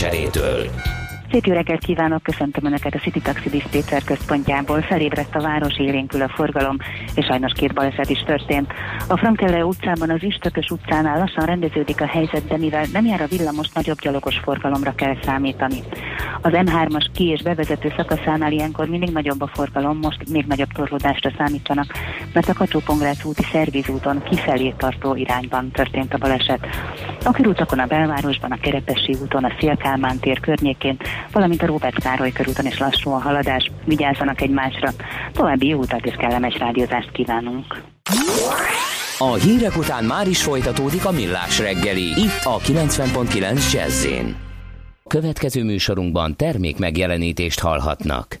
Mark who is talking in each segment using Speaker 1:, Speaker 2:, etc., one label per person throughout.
Speaker 1: eszmecserétől.
Speaker 2: Szép jó reggelt kívánok, köszöntöm Önöket a City Taxi Dispatcher központjából. Felébredt a város, élénkül a forgalom, és sajnos két baleset is történt. A Frankelle utcában az Üstökös utcánál lassan rendeződik a helyzet, de mivel nem jár a villamos, nagyobb gyalogos forgalomra kell számítani. Az M3-as ki- és bevezető szakaszánál ilyenkor mindig nagyobb a forgalom, most még nagyobb torlódásra számítanak, mert a kacsó úti szervizúton kifelé tartó irányban történt a baleset. A körútakon a belvárosban, a Kerepesi úton, a Szélkálmán tér környékén valamint a Róbert Károly körúton is lassú a haladás. Vigyázzanak egymásra. További jó utat és kellemes rádiózást kívánunk.
Speaker 1: A hírek után már is folytatódik a millás reggeli. Itt a 90.9 jazz Következő műsorunkban termék megjelenítést hallhatnak.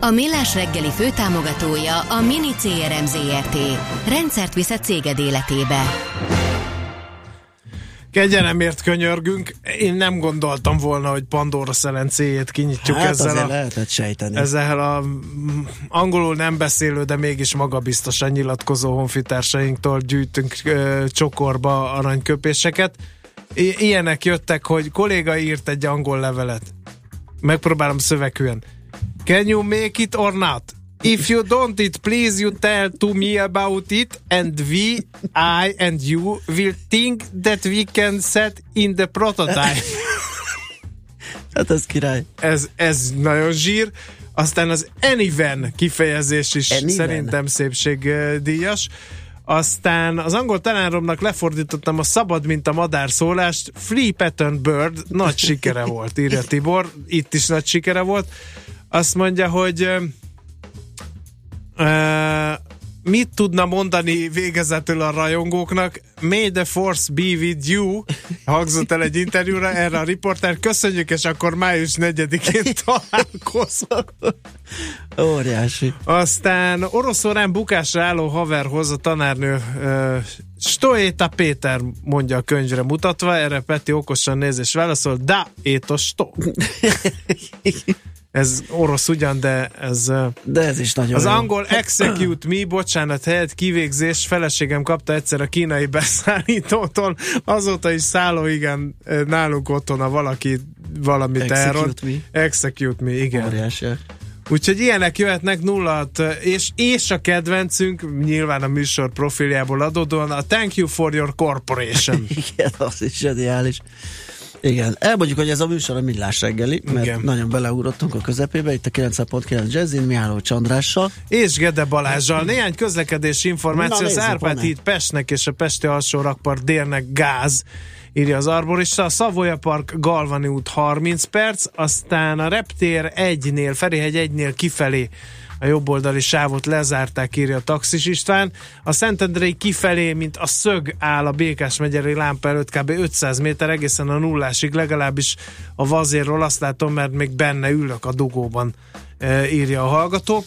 Speaker 3: A Millás reggeli főtámogatója a Mini CRM Zrt. Rendszert visz a céged életébe.
Speaker 4: Kegyelemért könyörgünk. Én nem gondoltam volna, hogy Pandora szelencéjét kinyitjuk
Speaker 5: hát
Speaker 4: ezzel a,
Speaker 5: lehetett sejteni.
Speaker 4: ezzel a angolul nem beszélő, de mégis magabiztosan nyilatkozó honfitársainktól gyűjtünk ö, csokorba aranyköpéseket. I- ilyenek jöttek, hogy kolléga írt egy angol levelet. Megpróbálom szövegűen. Can you make it or not? If you don't it, please you tell to me about it and we, I and you will think that we can set in the prototype.
Speaker 5: Hát ez király.
Speaker 4: Ez, ez nagyon zsír. Aztán az Anyven kifejezés is
Speaker 5: Anyven?
Speaker 4: szerintem szépségdíjas. Aztán az angol tanáromnak lefordítottam a szabad, mint a madár szólást. Free Pattern Bird nagy sikere volt, írja Tibor. Itt is nagy sikere volt. Azt mondja, hogy ö, mit tudna mondani végezetül a rajongóknak? May the force be with you, hangzott el egy interjúra, erre a riporter. Köszönjük, és akkor május 4-én találkozunk.
Speaker 5: Óriási.
Speaker 4: Aztán oroszorán bukásra álló haverhoz a tanárnő uh, Stoéta Péter mondja a könyvre mutatva, erre Peti okosan néz és válaszol, da, étos sto. Ez orosz ugyan, de ez...
Speaker 5: De ez is nagyon
Speaker 4: az
Speaker 5: jó.
Speaker 4: angol execute me, bocsánat, helyett kivégzés, feleségem kapta egyszer a kínai beszállítótól, azóta is szálló, igen, nálunk otthon, ha valaki valamit
Speaker 5: Execute
Speaker 4: elront.
Speaker 5: me.
Speaker 4: Execute me, igen.
Speaker 5: Óriási.
Speaker 4: Úgyhogy ilyenek jöhetnek 0 és, és a kedvencünk, nyilván a műsor profiljából adódóan, a Thank You for Your Corporation.
Speaker 5: Igen, az is zseniális. Igen, elmondjuk, hogy ez a műsor a millás reggeli, mert
Speaker 4: Igen.
Speaker 5: nagyon beleugrottunk a közepébe, itt a 9.9 Jazzin, Mihály Csandrással.
Speaker 4: és Gede Balázsjal. Néhány közlekedési információ.
Speaker 5: Na,
Speaker 4: az Árpád híd Pestnek és a Pesti alsó rakpart délnek gáz, írja az arborista. A Szavoya Park Galvani út 30 perc, aztán a Reptér 1-nél, Ferihegy 1-nél kifelé a jobboldali sávot lezárták, írja a taxis István. A Szentendrei kifelé, mint a szög áll a Békás megyeri lámpa előtt kb. 500 méter egészen a nullásig, legalábbis a vazérról azt látom, mert még benne ülök a dugóban, e, írja a hallgató.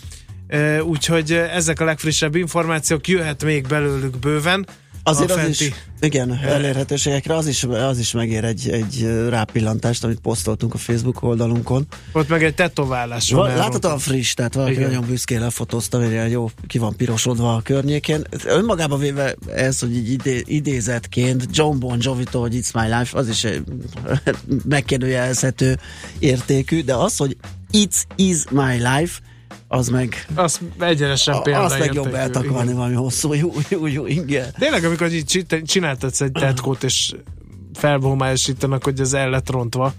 Speaker 4: E, Úgyhogy ezek a legfrissebb információk, jöhet még belőlük bőven.
Speaker 5: Azért az is, igen, elérhetőségekre az is, az is megér egy, egy rápillantást, amit posztoltunk a Facebook oldalunkon.
Speaker 4: Ott meg egy tetoválás.
Speaker 5: Va-. Láthatóan friss, tehát valaki
Speaker 4: Igen.
Speaker 5: nagyon büszkén lefotózta, ilyen jó ki van pirosodva a környékén. Önmagában véve ez, hogy így idé, idézetként John Bon Jovi-tól, hogy It's My Life, az is megkérdőjelezhető értékű, de az, hogy It's Is My Life, az meg,
Speaker 4: Azt egyenesen
Speaker 5: a,
Speaker 4: például.
Speaker 5: azt meg jobb eltakarni valami hosszú jó, jó, jó ingel.
Speaker 4: Tényleg, amikor így csináltatsz egy tetkót, és felbomályosítanak, hogy ez el lett rontva,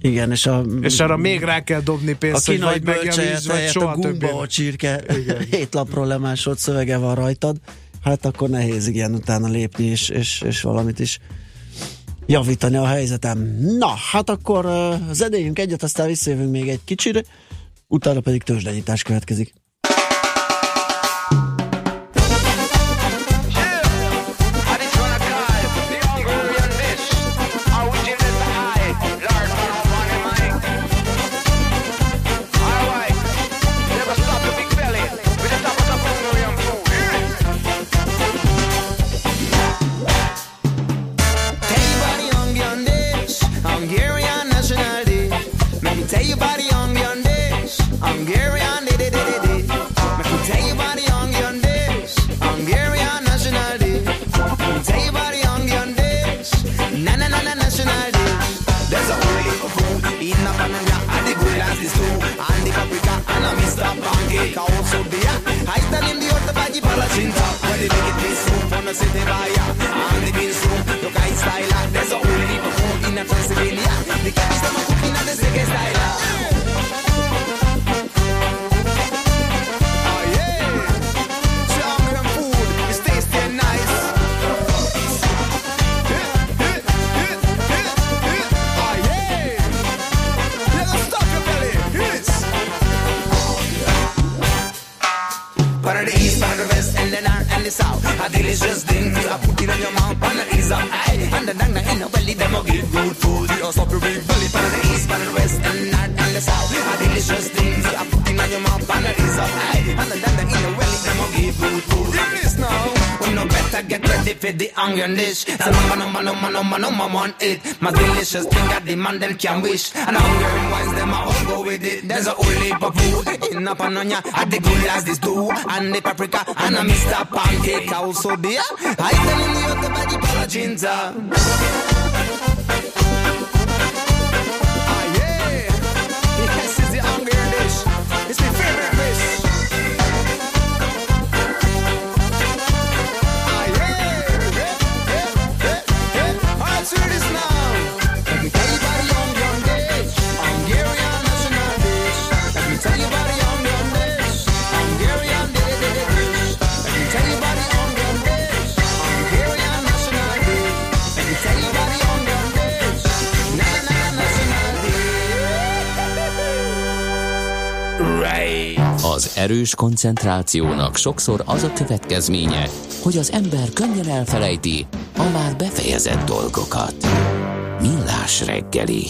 Speaker 5: Igen, és a,
Speaker 4: és arra még rá kell dobni
Speaker 5: a
Speaker 4: pénzt, hogy
Speaker 5: kínai
Speaker 4: vagy megjavítsd, vagy soha
Speaker 5: a gumba
Speaker 4: többé.
Speaker 5: a csirke hét lapról lemásolt szövege van rajtad, hát akkor nehéz igen utána lépni és, és, és valamit is javítani a helyzetem. Na, hát akkor uh, zenéljünk egyet, aztán visszajövünk még egy kicsire, utána pedig tőzsdenyítás következik.
Speaker 6: You city fire
Speaker 7: get the onion dish. So number, number, number, number, number one it. My delicious thing I demand them can wish. And hunger and wise them I all go with it. There's a whole heap of food in a panonia. At the good as this do. And the paprika and a Mr. Pancake also there. I tell you the body palachinta. Ah
Speaker 1: Erős koncentrációnak sokszor az a következménye, hogy az ember könnyen elfelejti a már befejezett dolgokat. Millás reggeli.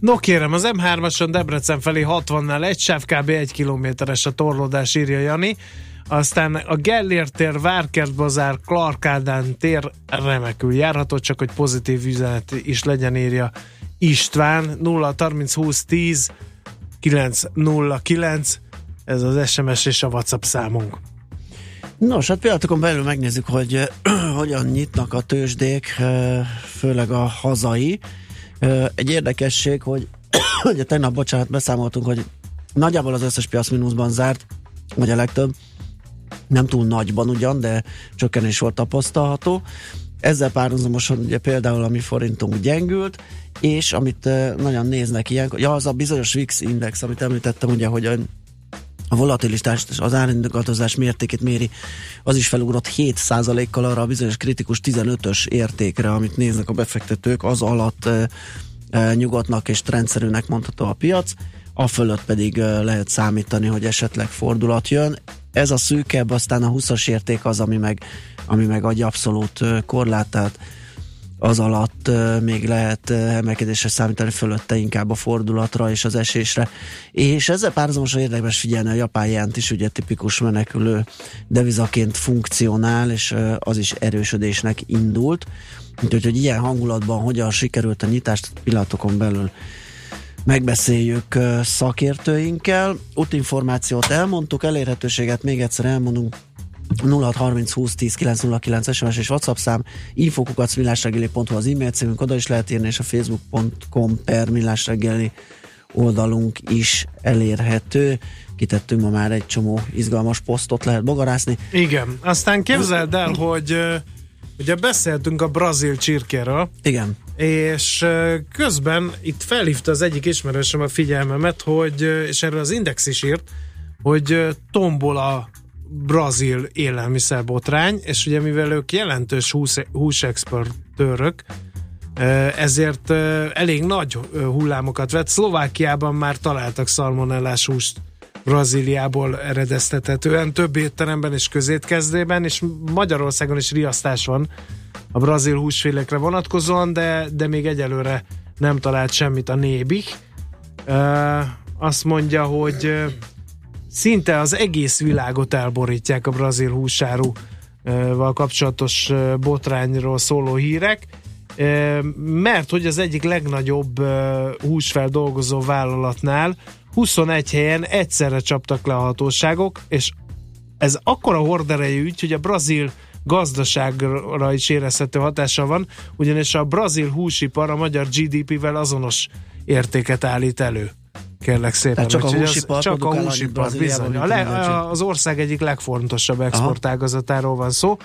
Speaker 4: No kérem, az M3-ason Debrecen felé 60-nál egy sáv kb. egy kilométeres a torlódás, írja Jani. Aztán a Gellért tér, Várkert bazár, Clark Ádám tér remekül járható, csak hogy pozitív üzenet is legyen, írja István 0 30 20 10 909 ez az SMS és a WhatsApp számunk.
Speaker 5: Nos, hát pillanatokon belül megnézzük, hogy hogyan nyitnak a tőzsdék, főleg a hazai. Egy érdekesség, hogy ugye tegnap, bocsánat, beszámoltunk, hogy nagyjából az összes piac mínuszban zárt, vagy a legtöbb, nem túl nagyban ugyan, de csökkenés volt tapasztalható. Ezzel párhuzamosan ugye például a mi forintunk gyengült, és amit nagyon néznek ilyenkor, ja, az a bizonyos VIX index, amit említettem, ugye, hogy a volatilitást és az áringatozás mértékét méri, az is felugrott 7%-kal arra a bizonyos kritikus 15-ös értékre, amit néznek a befektetők, az alatt nyugodtnak és trendszerűnek mondható a piac, a fölött pedig lehet számítani, hogy esetleg fordulat jön. Ez a szűkebb, aztán a 20-as érték az, ami meg, ami meg egy abszolút korlát, tehát az alatt még lehet emelkedésre számítani, fölötte inkább a fordulatra és az esésre. És ezzel párhuzamosan érdekes figyelni a japán jent is, ugye tipikus menekülő devizaként funkcionál, és az is erősödésnek indult. Úgyhogy, hogy ilyen hangulatban hogyan sikerült a nyitást pillanatokon belül megbeszéljük szakértőinkkel. Útinformációt elmondtuk, elérhetőséget még egyszer elmondunk 0630 20 10 909 SMS és WhatsApp szám, infokukacmillásregeli.hu az e-mail címünk, oda is lehet írni, és a facebook.com per millásreggeli oldalunk is elérhető. Kitettünk ma már egy csomó izgalmas posztot, lehet bogarászni.
Speaker 4: Igen, aztán képzeld el, hogy ugye beszéltünk a brazil csirkéről,
Speaker 5: Igen,
Speaker 4: és közben itt felhívta az egyik ismerősöm a figyelmemet, hogy, és erről az Index is írt, hogy ö, tombol a brazil élelmiszerbotrány, és ugye mivel ők jelentős hús, húsexportőrök, ezért elég nagy hullámokat vett. Szlovákiában már találtak szalmonellás húst Brazíliából eredeztethetően, több étteremben és közétkezdében, és Magyarországon is riasztás van a brazil húsfélekre vonatkozóan, de, de még egyelőre nem talált semmit a Nébik. Azt mondja, hogy szinte az egész világot elborítják a brazil húsáruval kapcsolatos botrányról szóló hírek, mert hogy az egyik legnagyobb húsfeldolgozó vállalatnál 21 helyen egyszerre csaptak le a hatóságok, és ez akkora horderejű ügy, hogy a brazil gazdaságra is érezhető hatása van, ugyanis a brazil húsipar a magyar GDP-vel azonos értéket állít elő. Kérlek szépen.
Speaker 5: Tehát csak a
Speaker 4: Úgyhogy
Speaker 5: húsipar
Speaker 4: csak a húsipar, bizony. A le, az ország egyik legfontosabb exportágazatáról van szó,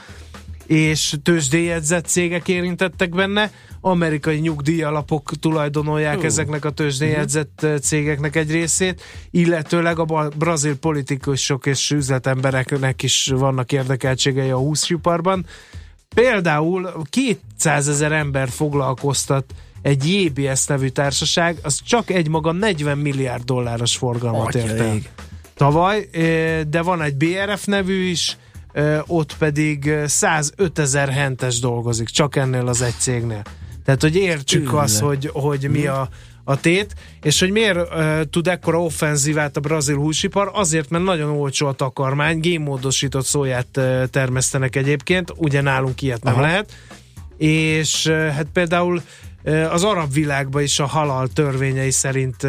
Speaker 4: és tőzsdéjegyzett cégek érintettek benne, amerikai nyugdíjalapok tulajdonolják
Speaker 5: Ó.
Speaker 4: ezeknek a tőzsdéjegyzett uh cégeknek egy részét, illetőleg a brazil politikusok és üzletembereknek is vannak érdekeltségei a húsiparban. Például 200 ezer ember foglalkoztat egy JBS nevű társaság, az csak egy maga 40 milliárd dolláros forgalmat ért el tavaly, eh, de van egy BRF nevű is, ö, ott pedig ö, 105 ezer hentes dolgozik, csak ennél az egy cégnél. Tehát, hogy értsük
Speaker 5: Tűnle.
Speaker 4: azt, hogy, hogy mi a, a tét, és hogy miért uh, tud ekkora offenzívát a brazil húsipar? Azért, mert nagyon olcsó a takarmány, génmódosított szóját uh, termesztenek egyébként, ugye nálunk ilyet nem
Speaker 5: Aha.
Speaker 4: lehet, és uh, hát például az arab világban is a halal törvényei szerint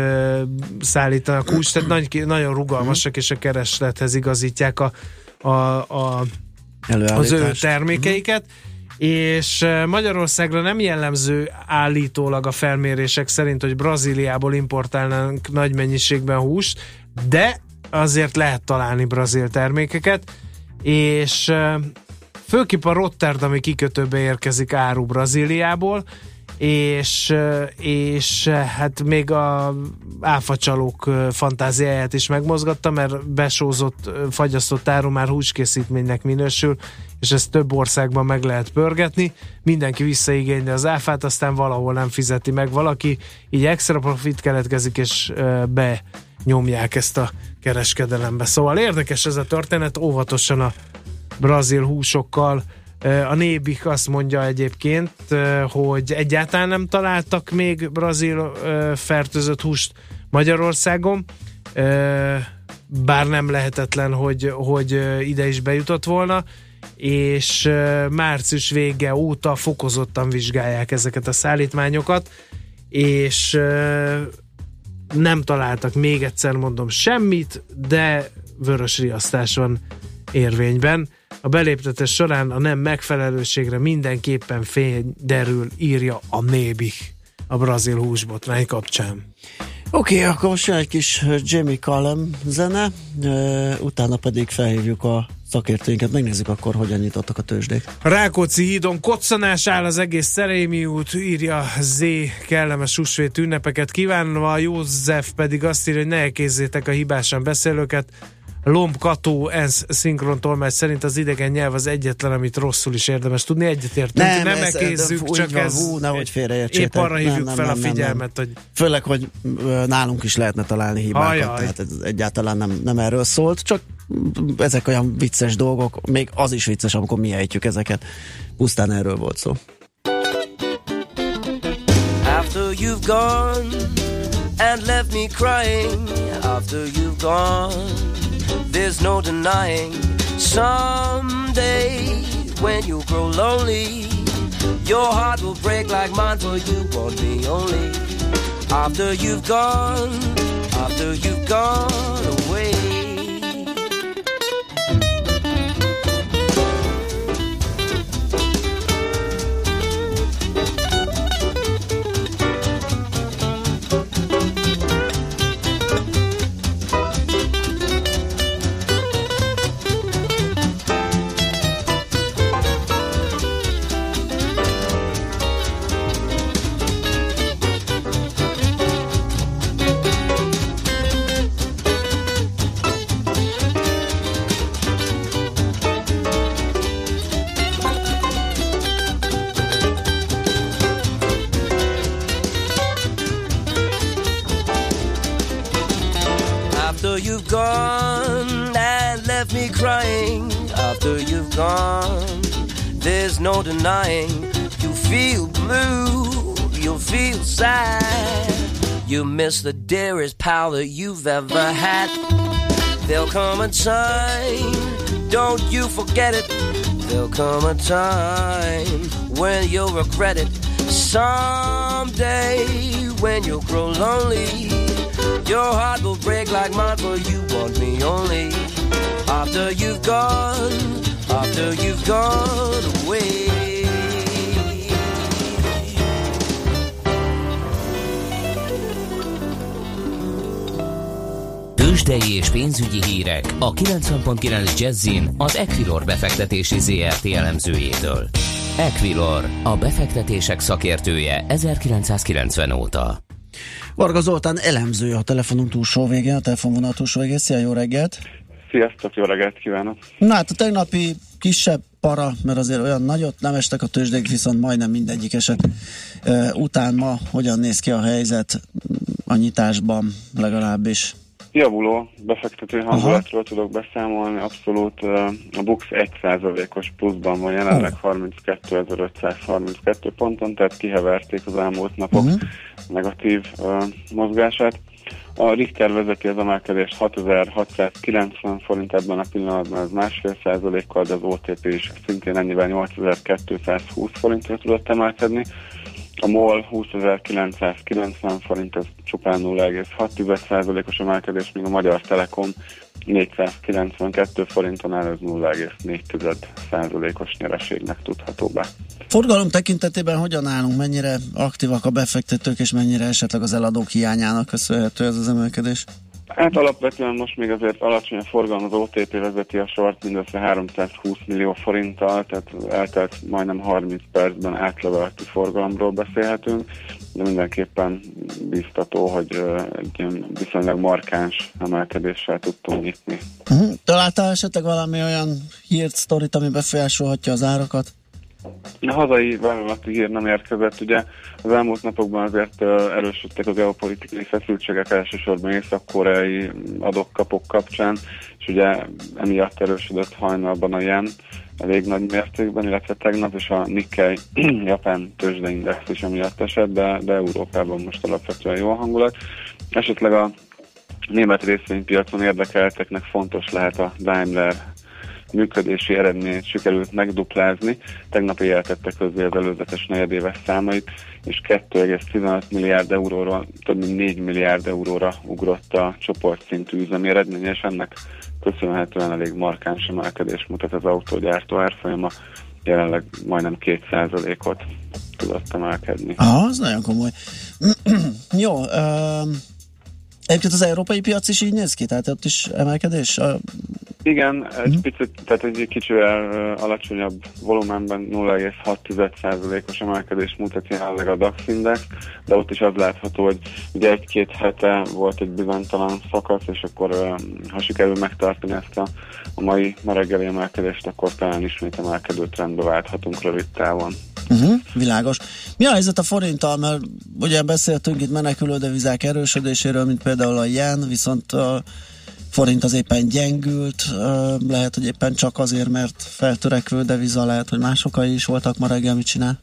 Speaker 4: szállítanak húst, tehát nagy, nagyon rugalmasak, és a kereslethez igazítják a, a, a az ő termékeiket, és Magyarországra nem jellemző állítólag a felmérések szerint, hogy Brazíliából importálnánk nagy mennyiségben húst, de azért lehet találni brazil termékeket, és főképp a Rotterdami kikötőbe érkezik áru Brazíliából, és, és hát még a áfacsalók fantáziáját is megmozgatta, mert besózott, fagyasztott áru már húskészítménynek minősül, és ezt több országban meg lehet pörgetni. Mindenki visszaigényli az áfát, aztán valahol nem fizeti meg valaki, így extra profit keletkezik, és eh, benyomják ezt a kereskedelembe. Szóval érdekes ez a történet, óvatosan a brazil húsokkal. A Nébik azt mondja egyébként, hogy egyáltalán nem találtak még brazil fertőzött húst Magyarországon, bár nem lehetetlen, hogy, hogy ide is bejutott volna, és március vége óta fokozottan vizsgálják ezeket a szállítmányokat, és nem találtak még egyszer mondom semmit, de vörös riasztás van érvényben. A beléptetés során a nem megfelelőségre mindenképpen fény derül, írja a Nébik a brazil húsbotrány kapcsán.
Speaker 5: Oké, okay, akkor most jön egy kis ö, Jamie Cullum zene, utána pedig felhívjuk a szakértőinket, megnézzük akkor, hogyan nyitottak a tőzsdék.
Speaker 4: Rákóczi hídon koccanás áll az egész Szerémi út, írja Z, kellemes húsvét ünnepeket kívánva, József pedig azt írja, hogy ne elkézzétek a hibásan beszélőket, Lomb Kató ENSZ szinkron tolmács szerint az idegen nyelv az egyetlen, amit rosszul is érdemes tudni. Egyetértünk, nem, nem
Speaker 5: ez-
Speaker 4: ekézzük, csak
Speaker 5: van,
Speaker 4: ez
Speaker 5: hú, nehogy félreértsétek.
Speaker 4: épp arra hívjuk
Speaker 5: Nem, nem,
Speaker 4: fel
Speaker 5: nem,
Speaker 4: a
Speaker 5: nem, nem.
Speaker 4: figyelmet, hogy
Speaker 5: Főleg, hogy nálunk is lehetne találni hibákat,
Speaker 4: Ajaj.
Speaker 5: tehát ez egyáltalán nem, nem erről szólt, csak ezek olyan vicces dolgok, még az is vicces, amikor mi ejtjük ezeket. Pusztán erről volt szó.
Speaker 8: After you've gone and left me crying, after you've gone, there's no denying. Someday, when you grow lonely, your heart will break like mine, for you want me only. After you've gone, after you've gone away. Gone, there's no denying. You feel blue, you feel sad. You miss the dearest pal that you've ever had. There'll come a time, don't you forget it. There'll come a time when you'll regret it. Someday, when you'll grow lonely, your heart will break like mine, for you want me only. After you've gone, after you've gone away.
Speaker 1: Tőzsdei és pénzügyi hírek a 90.9 Jazzin az Equilor befektetési ZRT elemzőjétől. Equilor, a befektetések szakértője 1990 óta.
Speaker 5: Varga Zoltán elemző a telefonunk túlsó végén, a telefonvonal túlsó végén. Szia, jó reggelt!
Speaker 9: Sziasztok, jó reggelt kívánok!
Speaker 5: Na hát a tegnapi kisebb para, mert azért olyan nagyot nem estek a tőzsdék, viszont majdnem mindegyik eset e, után ma hogyan néz ki a helyzet a nyitásban legalábbis?
Speaker 9: Javuló befektető hangulatról tudok beszámolni, abszolút a Bux 1%-os pluszban van jelenleg 32.532 ponton, tehát kiheverték az elmúlt napok
Speaker 5: Uh-huh.
Speaker 9: negatív uh, mozgását. A Richter vezeti az emelkedést 6690 forint ebben a pillanatban, ez másfél százalékkal, de az OTP is szintén ennyivel 8220 forintra tudott emelkedni. A MOL 20.990 forint, ez csupán 0,6%-os emelkedés, míg a Magyar Telekom 492 forinton áll, ez 0,4%-os nyereségnek tudható be.
Speaker 5: Forgalom tekintetében hogyan állunk, mennyire aktívak a befektetők, és mennyire esetleg az eladók hiányának köszönhető ez az emelkedés?
Speaker 9: Hát alapvetően most még azért alacsony a forgalom, az OTP vezeti a sort mindössze 320 millió forinttal, tehát eltelt majdnem 30 percben átleveltű forgalomról beszélhetünk, de mindenképpen biztató, hogy egy ilyen viszonylag markáns emelkedéssel tudtunk nyitni.
Speaker 5: Uh-huh. Találtál esetleg valami olyan hírt, sztorit, ami befolyásolhatja az árakat?
Speaker 9: A hazai vállalati hír nem érkezett, ugye az elmúlt napokban azért erősödtek a geopolitikai feszültségek elsősorban észak-koreai adok-kapok kapcsán, és ugye emiatt erősödött hajnalban a yen elég nagy mértékben, illetve tegnap is a Nikkei japán tőzsdeindex is emiatt esett, de, de Európában most alapvetően jó a hangulat. Esetleg a német részvénypiacon érdekelteknek fontos lehet a Daimler működési eredményét sikerült megduplázni. Tegnap éjjel tette közzé az előzetes negyedéves számait, és 2,15 milliárd euróról több mint 4 milliárd euróra ugrott a csoportszintű üzemi eredmény, és ennek köszönhetően elég markáns emelkedés mutat az autógyártó árfolyama, jelenleg majdnem 2%-ot tudott emelkedni.
Speaker 5: Ah, az nagyon komoly. Jó, um, egyébként az európai piac is így néz ki, tehát ott is emelkedés? A,
Speaker 9: Igen, egy
Speaker 5: Mhm.
Speaker 9: picit, tehát egy kicsivel alacsonyabb volumenben 0,6%-os emelkedés mutat jelenleg a DAX index, de ott is az látható, hogy ugye egy-két hete volt egy bizonytalan szakasz, és akkor ha sikerül megtartani ezt a, a mai ma reggeli emelkedést, akkor talán ismét emelkedő trendbe válthatunk rövid távon.
Speaker 5: uh-huh, világos. Mi a helyzet a forinttal, mert ugye beszéltünk itt menekülő devizák erősödéséről, mint például a yen, viszont a forint az éppen gyengült, lehet, hogy éppen csak azért, mert feltörekvő deviza, lehet, hogy más okai is voltak ma reggel, mit csinál?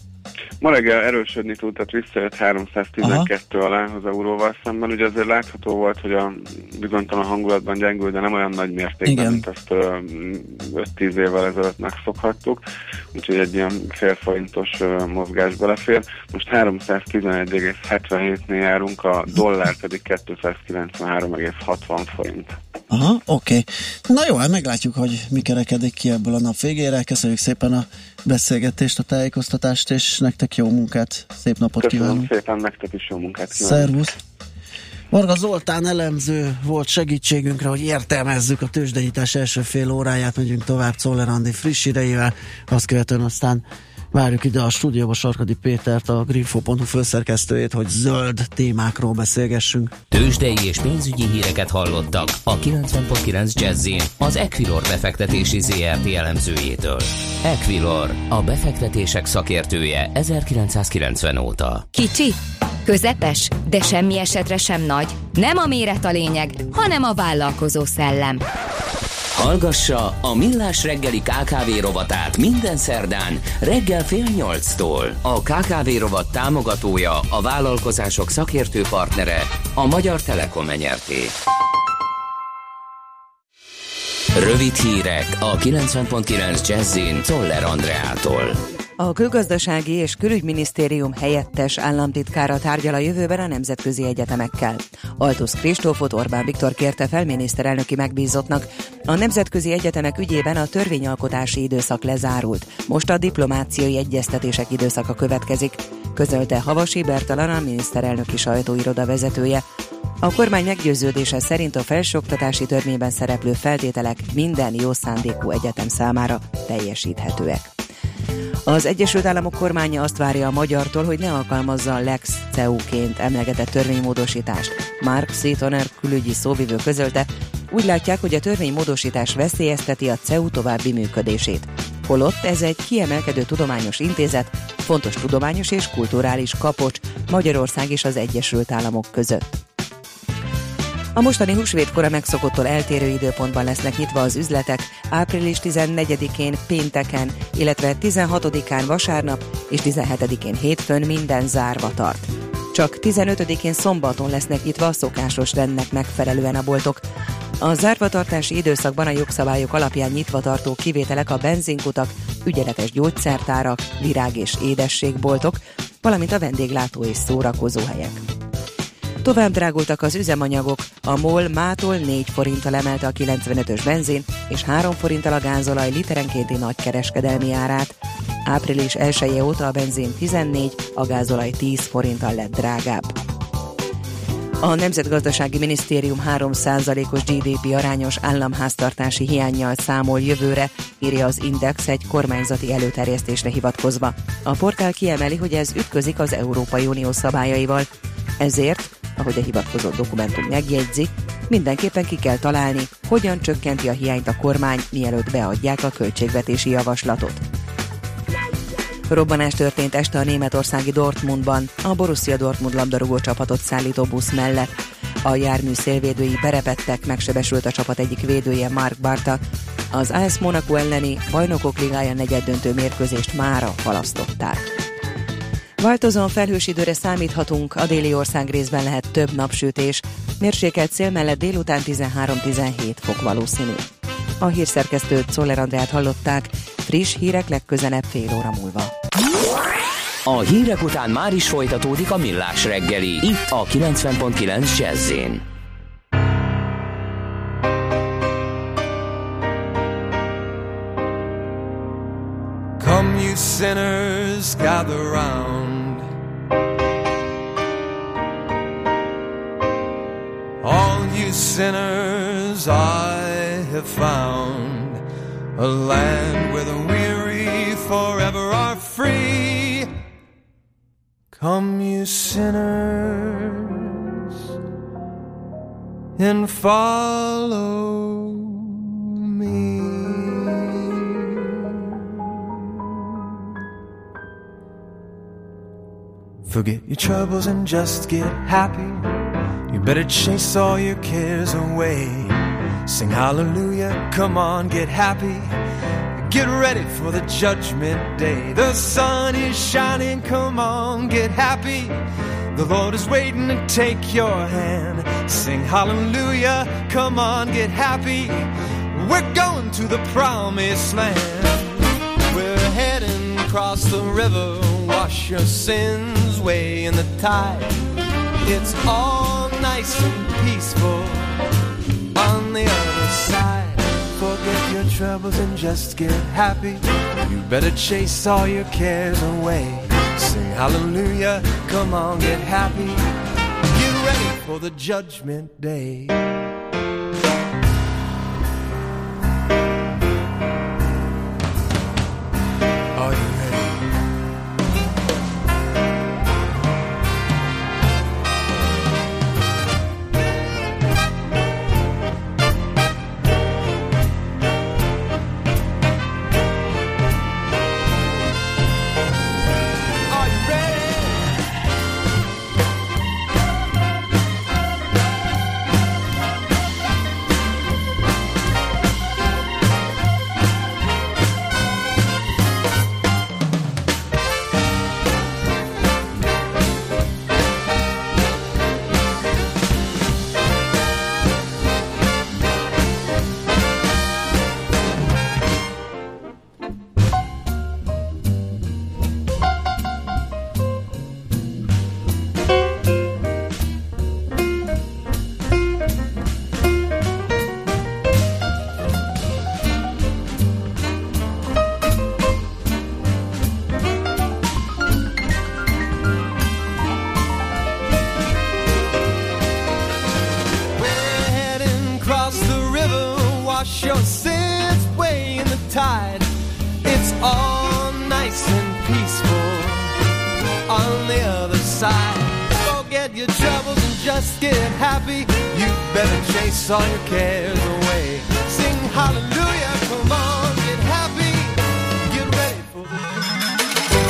Speaker 9: Ma reggel erősödni tud, tehát visszajött 312 alá az euróval szemben. Ugye azért látható volt, hogy a bizonytalan hangulatban gyengül, de nem olyan nagy mértékben,
Speaker 5: Igen.
Speaker 9: mint azt ö, 5-10 évvel ezelőtt megszokhattuk. Úgyhogy egy ilyen félforintos ö, mozgás belefér. Most 311,77-nél járunk, a dollár pedig 293,60 forint.
Speaker 5: Aha, oké. Okay. Na jó, hát meglátjuk, hogy mi kerekedik ki ebből a nap végére. Köszönjük szépen a beszélgetést, a tájékoztatást, és nektek jó munkát, szép napot
Speaker 9: Köszönöm
Speaker 5: kívánunk.
Speaker 9: szépen, nektek is jó munkát kívánok.
Speaker 5: Szervusz! Varga Zoltán elemző volt segítségünkre, hogy értelmezzük a tőzsdenyítás első fél óráját, megyünk tovább Czoller Andi friss idejével, azt követően aztán várjuk ide a stúdióba Sarkadi Pétert, a Grifo.hu főszerkesztőjét, hogy zöld témákról beszélgessünk.
Speaker 1: Tőzsdei és pénzügyi híreket hallottak a 90.9 jazz az Equilor befektetési ZRT elemzőjétől. Equilor, a befektetések szakértője 1990 óta.
Speaker 10: Kicsi, közepes, de semmi esetre sem nagy. Nem a méret a lényeg, hanem a vállalkozó szellem.
Speaker 1: Hallgassa a Millás reggeli KKV rovatát minden szerdán reggel fél nyolctól. A KKV rovat támogatója, a vállalkozások szakértő partnere, a Magyar Telekom enyerté. Rövid hírek a 90.9 Jazzin Toller Andreától.
Speaker 11: A külgazdasági és külügyminisztérium helyettes államtitkára tárgyal a jövőben a nemzetközi egyetemekkel. Altusz Kristófot Orbán Viktor kérte fel miniszterelnöki megbízottnak. A nemzetközi egyetemek ügyében a törvényalkotási időszak lezárult. Most a diplomáciai egyeztetések időszaka következik, közölte Havasi Bertalan a miniszterelnöki sajtóiroda vezetője. A kormány meggyőződése szerint a felsőoktatási törvényben szereplő feltételek minden jó szándékú egyetem számára teljesíthetőek. Az Egyesült Államok kormánya azt várja a magyartól, hogy ne alkalmazza a Lex CEU-ként emlegetett törvénymódosítást. Mark Szétoner külügyi szóvivő közölte, úgy látják, hogy a törvénymódosítás veszélyezteti a CEU további működését. Holott ez egy kiemelkedő tudományos intézet, fontos tudományos és kulturális kapocs Magyarország és az Egyesült Államok között. A mostani húsvétkora megszokottól eltérő időpontban lesznek nyitva az üzletek, április 14-én pénteken, illetve 16-án vasárnap és 17-én hétfőn minden zárva tart. Csak 15-én szombaton lesznek nyitva a szokásos rendnek megfelelően a boltok. A zárvatartási időszakban a jogszabályok alapján nyitva tartó kivételek a benzinkutak, ügyeletes gyógyszertárak, virág- és édességboltok, valamint a vendéglátó és szórakozó helyek. Tovább drágultak az üzemanyagok, a MOL mától 4 forinttal emelte a 95-ös benzin és 3 forinttal a gázolaj literenkénti nagykereskedelmi árát. Április 1 -e óta a benzin 14, a gázolaj 10 forinttal lett drágább. A Nemzetgazdasági Minisztérium 3%-os GDP arányos államháztartási hiányjal számol jövőre, írja az Index egy kormányzati előterjesztésre hivatkozva. A portál kiemeli, hogy ez ütközik az Európai Unió szabályaival. Ezért, ahogy a hivatkozott dokumentum megjegyzi, mindenképpen ki kell találni, hogyan csökkenti a hiányt a kormány, mielőtt beadják a költségvetési javaslatot. Robbanás történt este a németországi Dortmundban, a Borussia Dortmund labdarúgó csapatot szállító busz mellett. A jármű szélvédői berepettek, megsebesült a csapat egyik védője Mark Barta. Az AS Monaco elleni bajnokok ligája negyeddöntő mérkőzést mára halasztották. Változóan felhős időre számíthatunk, a déli ország részben lehet több napsütés, mérsékelt szél mellett délután 13-17 fok valószínű. A hírszerkesztőt Szoller Andrát hallották, friss hírek legközelebb fél óra múlva.
Speaker 1: A hírek után már is folytatódik a millás reggeli, itt a 90.9 jazz
Speaker 6: sinners, gather round. All you sinners, I have found a land where the weary forever are free. Come, you sinners, and follow Forget your troubles and just get happy. You better chase all your cares away. Sing hallelujah, come on, get happy. Get ready for the judgment day. The sun is shining, come on, get happy. The Lord is waiting to take your hand. Sing hallelujah, come on, get happy. We're going to the promised land. We're heading across the river, wash your sins away in the tide. It's all nice and peaceful on the other side. Forget your troubles and just get happy. You better chase all your cares away. Sing hallelujah, come on, get happy. Get ready for the judgment day.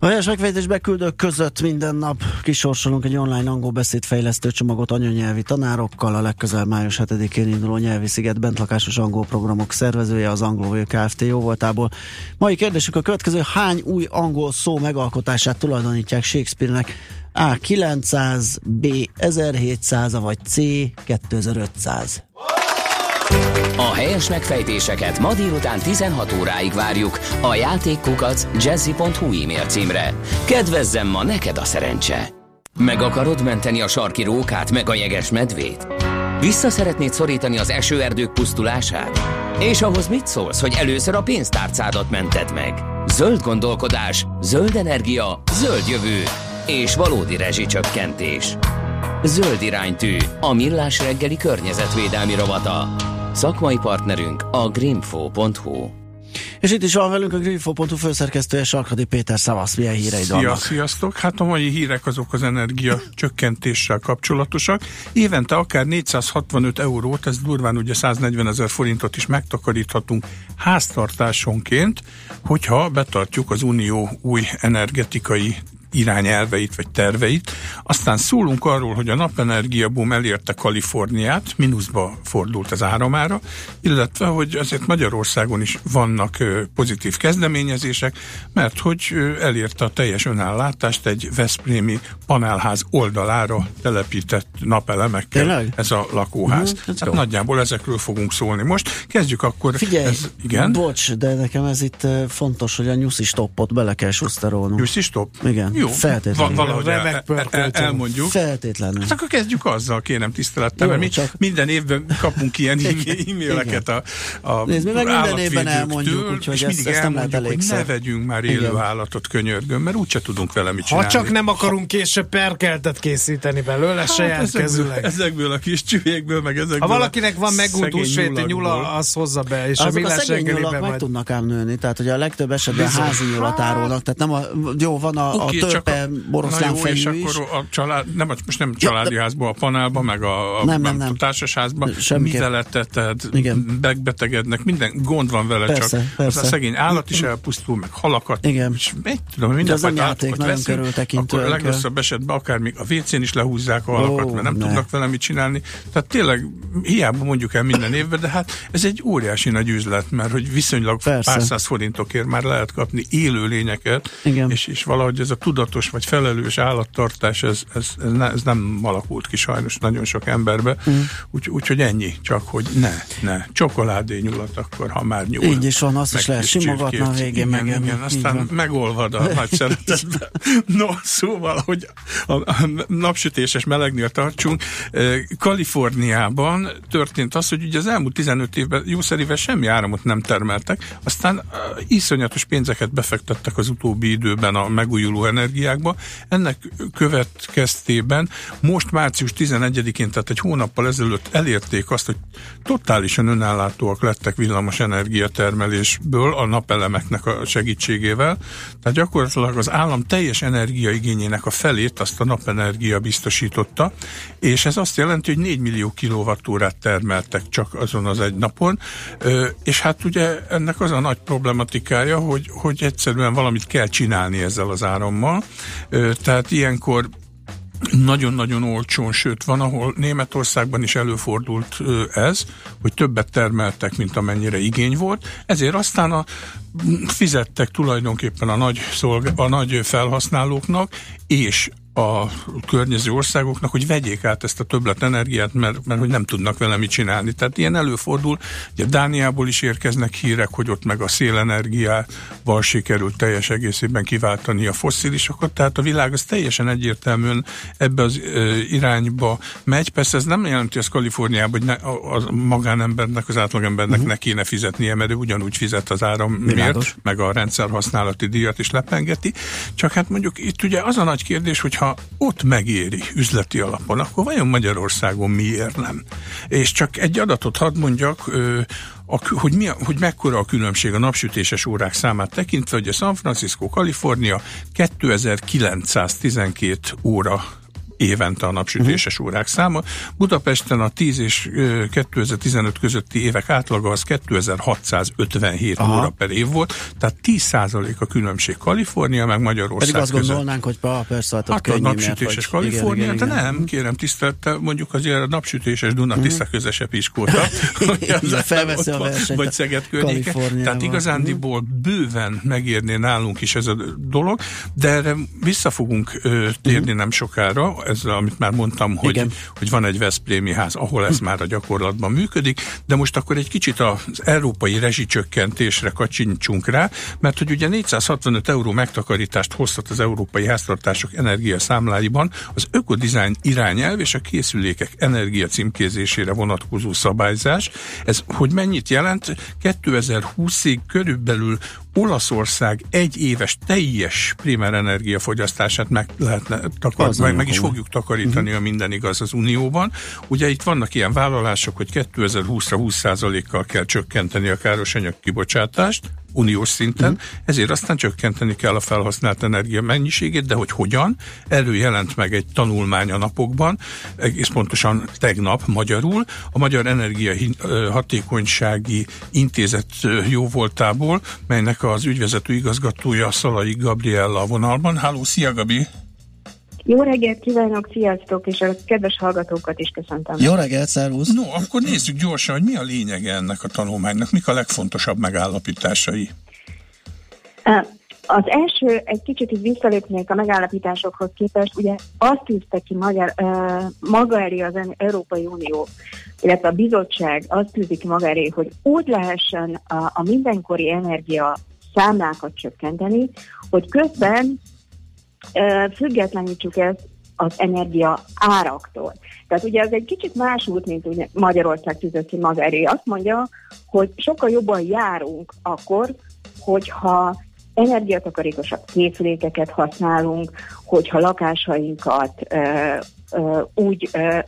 Speaker 5: Helyes megfejtés beküldők között minden nap kisorsolunk egy online angol beszédfejlesztő csomagot anyanyelvi tanárokkal. A legközelebb május 7-én induló nyelvi sziget bentlakásos angol programok szervezője az Anglovő Kft. jó voltából. Mai kérdésük a következő. Hány új angol szó megalkotását tulajdonítják Shakespeare-nek? A. 900, B. 1700, vagy C. 2500.
Speaker 1: A helyes megfejtéseket ma délután 16 óráig várjuk a játékkukac jazzy.hu e-mail címre. Kedvezzem ma neked a szerencse! Meg akarod menteni a sarki rókát, meg a jeges medvét? Vissza szeretnéd szorítani az esőerdők pusztulását? És ahhoz mit szólsz, hogy először a pénztárcádat mented meg? Zöld gondolkodás, zöld energia, zöld jövő és valódi rezsicsökkentés. Zöld iránytű, a millás reggeli környezetvédelmi rovata. Szakmai partnerünk a greenfo.hu.
Speaker 5: És itt is van velünk a Greenfo.hu főszerkesztője Sarkadi Péter Szavasz, milyen híreid
Speaker 12: Szia,
Speaker 5: vannak?
Speaker 12: sziasztok! Hát a mai hírek azok az energia csökkentéssel kapcsolatosak. Évente akár 465 eurót, ez durván ugye 140 ezer forintot is megtakaríthatunk háztartásonként, hogyha betartjuk az Unió új energetikai irányelveit vagy terveit. Aztán szólunk arról, hogy a napenergia boom elérte Kaliforniát, mínuszba fordult az áramára, illetve, hogy azért Magyarországon is vannak pozitív kezdeményezések, mert hogy elérte a teljes önállátást egy Veszprémi panelház oldalára telepített napelemekkel
Speaker 5: Tényleg?
Speaker 12: ez a lakóház. Hát
Speaker 5: jó.
Speaker 12: nagyjából ezekről fogunk szólni most. Kezdjük akkor.
Speaker 5: Figyelj,
Speaker 12: ez, igen?
Speaker 5: bocs, de nekem ez itt fontos, hogy a nyuszi stoppot bele kell suszterolnunk.
Speaker 12: Nyuszi stop?
Speaker 5: Igen,
Speaker 12: Jó,
Speaker 5: feltétlenül.
Speaker 12: va- valahogy el, el, elmondjuk.
Speaker 5: Feltétlenül.
Speaker 12: Hát akkor kezdjük azzal, kérem tisztelettel,
Speaker 5: Jó,
Speaker 12: mert mi
Speaker 5: csak-
Speaker 12: minden évben kapunk ilyen e-maileket a, a
Speaker 5: Nézd, mi meg minden évben elmondjuk, úgyhogy
Speaker 12: és
Speaker 5: ezt-
Speaker 12: mindig
Speaker 5: ezt nem lehet
Speaker 12: hogy ne vegyünk már élő
Speaker 5: Igen.
Speaker 12: állatot könyörgön, mert úgyse tudunk vele mit
Speaker 4: Ha
Speaker 12: csinálni.
Speaker 4: csak nem akarunk később perkeltet készíteni belőle,
Speaker 12: Hát
Speaker 4: saját
Speaker 12: ezekből, ezekből a kis csüvékből, meg ezekből
Speaker 4: Ha valakinek van
Speaker 12: szegény
Speaker 4: húsvéti nyula, az hozza be, és a millás
Speaker 5: szegény nyulak
Speaker 4: reggeliben
Speaker 5: meg tudnak ám nőni, tehát hogy a legtöbb esetben házi nyulat árulnak, tehát nem a, jó, van a, a törpe boroszlán
Speaker 12: jó, és
Speaker 5: is.
Speaker 12: akkor a család, nem, most nem családi házba, a panelba, meg a, a
Speaker 5: Nem, nem,
Speaker 12: nem, a társasházba,
Speaker 5: Semmiképp.
Speaker 12: mivel eteted,
Speaker 5: Igen.
Speaker 12: megbetegednek, minden gond van vele,
Speaker 5: Persze,
Speaker 12: csak
Speaker 5: persze.
Speaker 12: az a szegény állat is elpusztul, meg halakat,
Speaker 5: Igen.
Speaker 12: és mit tudom,
Speaker 5: De
Speaker 12: minden
Speaker 5: az nem
Speaker 12: fajta
Speaker 5: játék,
Speaker 12: állatokat veszünk, akkor
Speaker 5: kell.
Speaker 12: legrosszabb esetben akár még a WC-n is lehúzzák a halakat,
Speaker 5: Ó,
Speaker 12: mert nem
Speaker 5: ne.
Speaker 12: tudnak vele mit csinálni. Tehát tényleg hiába mondjuk el minden évben, de hát ez egy óriási nagy üzlet, mert hogy viszonylag
Speaker 5: Persze.
Speaker 12: pár száz forintokért már lehet kapni élő lényeket,
Speaker 5: Igen.
Speaker 12: és, és valahogy ez a tudatos vagy felelős állattartás, ez, ez, ez, ne, ez nem alakult ki sajnos nagyon sok emberbe, mm. Úgy, úgyhogy ennyi, csak hogy ne, ne, csokoládé nyulat akkor, ha már nyúl.
Speaker 5: Így is van, azt is
Speaker 12: Meg
Speaker 5: lehet
Speaker 12: kis
Speaker 5: simogatni a végén
Speaker 12: igen, igen,
Speaker 5: Így
Speaker 12: aztán
Speaker 5: van.
Speaker 12: megolvad a nagy szeretetben. No, szóval, hogy a, a napsütéses melegnél tartsunk, eh, Kaliforniában történt az, hogy ugye az elmúlt 15 évben jószerével semmi áramot nem termeltek, aztán eh, iszonyatos pénzeket befektettek az utóbbi időben a megújuló energiákba. Ennek következtében most március 11-én, tehát egy hónappal ezelőtt elérték azt, hogy totálisan önellátóak lettek villamos energiatermelésből a napelemeknek a segítségével. Tehát gyakorlatilag az állam teljes energiaigényének a felét azt a napenergia biztosította, és ez azt jelenti, hogy 4 millió kilovattórát termeltek csak azon az egy napon, és hát ugye ennek az a nagy problematikája, hogy, hogy egyszerűen valamit kell csinálni ezzel az árammal, Tehát ilyenkor nagyon-nagyon olcsón, sőt van, ahol Németországban is előfordult ez, hogy többet termeltek, mint amennyire igény volt, ezért aztán a, fizettek tulajdonképpen a nagy, szolga, a nagy felhasználóknak, és a környező országoknak, hogy vegyék át ezt a többlet energiát, mert, mert hogy nem tudnak vele mit csinálni. Tehát ilyen előfordul, ugye Dániából is érkeznek hírek, hogy ott meg a szélenergiával sikerült teljes egészében kiváltani a fosszilisokat, tehát a világ az teljesen egyértelműen ebbe az ö, irányba megy. Persze ez nem jelenti az Kaliforniában, hogy ne, a, a magánembernek, az átlagembernek uh-huh. ne kéne fizetnie, mert ő ugyanúgy fizet az áramért, meg a rendszer használati díjat is lepengeti. Csak hát mondjuk itt ugye az a nagy kérdés, hogy ha ott megéri üzleti alapon, akkor vajon Magyarországon miért nem? És csak egy adatot hadd mondjak, hogy, mi hogy mekkora a különbség a napsütéses órák számát tekintve, hogy a San Francisco, Kalifornia 2912 óra évente a napsütéses órák száma. Budapesten a 10 és ö, 2015 közötti évek átlaga az 2657
Speaker 5: Aha.
Speaker 12: óra per év volt, tehát 10% a különbség Kalifornia, meg Magyarország
Speaker 5: Pedig azt
Speaker 12: között.
Speaker 5: gondolnánk, hogy pa, persze, hát
Speaker 12: Hát a
Speaker 5: könnyű, mert
Speaker 12: napsütéses
Speaker 5: igen,
Speaker 12: Kalifornia,
Speaker 5: igen,
Speaker 12: de
Speaker 5: igen.
Speaker 12: nem, kérem tisztelte, mondjuk azért a napsütéses Duna tiszta közese piskóta. hogy az
Speaker 5: Igen, felveszi
Speaker 12: ott
Speaker 5: a versenyt
Speaker 12: Vagy
Speaker 5: a
Speaker 12: Szeged környéke. Tehát igazándiból bőven megérné nálunk is ez a dolog, de erre vissza fogunk ö, térni nem sokára, ez amit már mondtam, hogy,
Speaker 5: Igen.
Speaker 12: hogy van egy Veszprémi ház, ahol ez már a gyakorlatban működik, de most akkor egy kicsit az európai rezsicsökkentésre kacsincsunk rá, mert hogy ugye 465 euró megtakarítást hozhat az európai háztartások energiaszámláiban az ökodizájn irányelv és a készülékek energia címkézésére vonatkozó szabályzás. Ez hogy mennyit jelent? 2020-ig körülbelül Olaszország egy éves teljes primer energiafogyasztását meg lehetne takar, meg, meg is fogjuk takarítani, a minden igaz az Unióban. Ugye itt vannak ilyen vállalások, hogy 2020-ra 20%-kal kell csökkenteni a károsanyag kibocsátást, uniós szinten,
Speaker 5: Mhm.
Speaker 12: ezért aztán csökkenteni kell a felhasznált energia mennyiségét, de hogy hogyan, erről jelent meg egy tanulmány a napokban, egész pontosan tegnap magyarul, a Magyar Energia Hatékonysági Intézet jóvoltából, melynek az ügyvezető igazgatója Szalai Gabriella a vonalban. Háló, szia Gabi!
Speaker 13: Jó reggelt kívánok, sziasztok, és a kedves hallgatókat is köszöntöm.
Speaker 5: Jó reggelt, szervusz!
Speaker 12: No, akkor nézzük gyorsan, hogy mi a lényege ennek a tanulmánynak, mik a legfontosabb megállapításai.
Speaker 13: Az első, egy kicsit így visszalépnék a megállapításokhoz képest, ugye azt tűzte ki magyar, maga elé az Európai Unió, illetve a bizottság azt tűzi ki maga elé, hogy úgy lehessen a, a mindenkori energia számlákat csökkenteni, hogy közben függetlenítsük ezt az energia áraktól. Tehát ugye ez egy kicsit más út, mint ugye Magyarország maga elé. Azt mondja, hogy sokkal jobban járunk akkor, hogyha energiatakarékosabb készülékeket használunk, hogyha lakásainkat ö, ö, úgy, ö,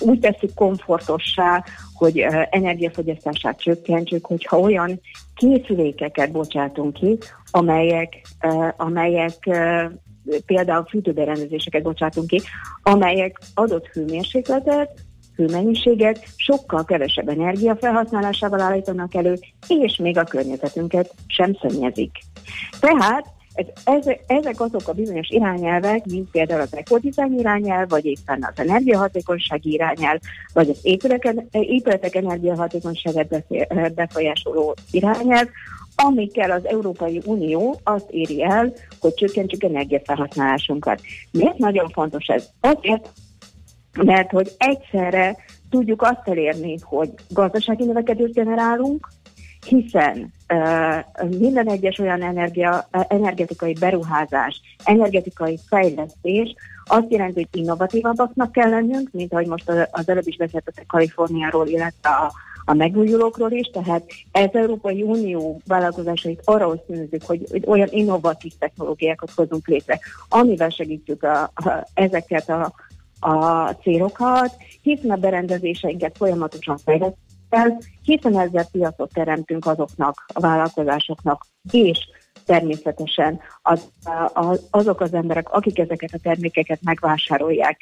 Speaker 13: úgy tesszük komfortossá, hogy ö, energiafogyasztását csökkentsük, hogyha olyan készülékeket bocsátunk ki, amelyek, ö, amelyek ö, például fűtőberendezéseket bocsátunk ki, amelyek adott hőmérsékletet, hőmennyiséget sokkal kevesebb energia felhasználásával állítanak elő, és még a környezetünket sem szennyezik. Tehát ez, ezek, ezek azok a bizonyos irányelvek, mint például az ekodizájn irányelv, vagy éppen az energiahatékonysági irányelv, vagy az épületek, épületek energiahatékonyságát befolyásoló irányelv, amikkel az Európai Unió azt éri el, hogy csökkentsük energiafelhasználásunkat. Miért nagyon fontos ez? Azért, mert hogy egyszerre tudjuk azt elérni, hogy gazdasági növekedést generálunk, hiszen uh, minden egyes olyan energia, uh, energetikai beruházás, energetikai fejlesztés azt jelenti, hogy innovatívabbaknak kell lennünk, mint ahogy most az előbb is beszéltetek Kaliforniáról, illetve a, a megújulókról is, tehát ez Európai Unió vállalkozásait arra ösztönözzük, hogy, olyan innovatív technológiákat hozunk létre, amivel segítjük a, a, ezeket a, a célokat, hiszen a berendezéseinket folyamatosan fejlesztjük hiszen ezzel piacot teremtünk azoknak a vállalkozásoknak, és természetesen az, az, azok az emberek, akik ezeket a termékeket megvásárolják,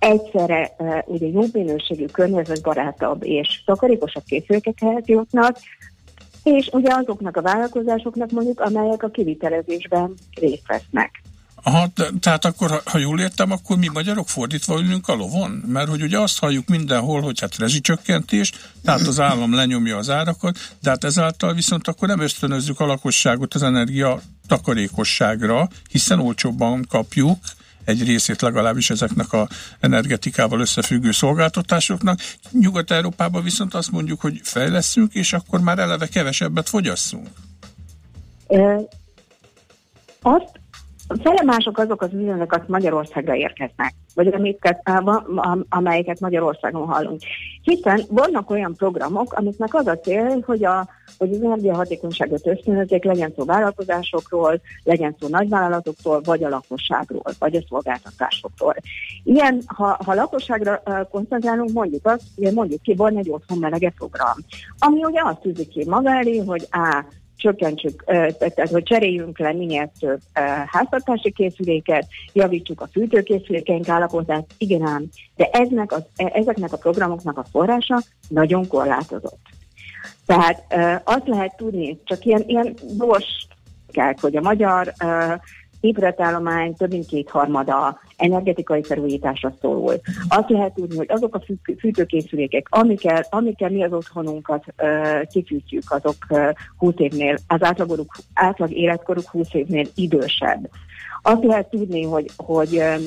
Speaker 13: egyszerre ugye jó minőségű, környezetbarátabb és takarékosabb készülékekhez jutnak, és ugye azoknak a vállalkozásoknak mondjuk, amelyek a kivitelezésben részt vesznek.
Speaker 12: Aha, te- tehát akkor, ha- ha jól értem, akkor mi magyarok fordítva ülünk a lovon? Mert hogy ugye azt halljuk mindenhol, hogy hát rezsicsökkentés, tehát az állam lenyomja az árakat, de hát ezáltal viszont akkor nem ösztönözzük a lakosságot az energia takarékosságra, hiszen olcsóbban kapjuk egy részét legalábbis ezeknek a energetikával összefüggő szolgáltatásoknak. Nyugat-Európában viszont azt mondjuk, hogy fejleszünk, és akkor már eleve kevesebbet fogyasszunk.
Speaker 13: Ö, Azt fele mások azok az üzenetek, amik Magyarországra érkeznek, vagy amiket, am- amelyeket Magyarországon hallunk. Hiszen vannak olyan programok, amiknek az a cél, hogy, a, hogy az energiahatékonyságot ösztönözzék, legyen szó vállalkozásokról, legyen szó nagyvállalatoktól, vagy a lakosságról, vagy a szolgáltatásokról. Ilyen, ha, ha lakosságra koncentrálunk, mondjuk azt, mondjuk ki, van egy otthon melege program, ami ugye azt tűzi ki maga elé, hogy á, csökkentsük, tehát hogy cseréljünk le minél több háztartási készüléket, javítsuk a fűtőkészülékeink állapotát, igen ám, de eznek a, ezeknek a programoknak a forrása nagyon korlátozott. Tehát azt lehet tudni, csak ilyen, ilyen gyors kell, hogy a magyar ö, épületállomány több mint kétharmada energetikai felújításra szólul. Azt lehet tudni, hogy azok a fű- fűtőkészülékek, amikkel, amikkel mi az otthonunkat uh, kifűtjük, azok uh, 20 évnél, az átlagoruk, átlag életkoruk 20 évnél idősebb. Azt lehet tudni, hogy, hogy um,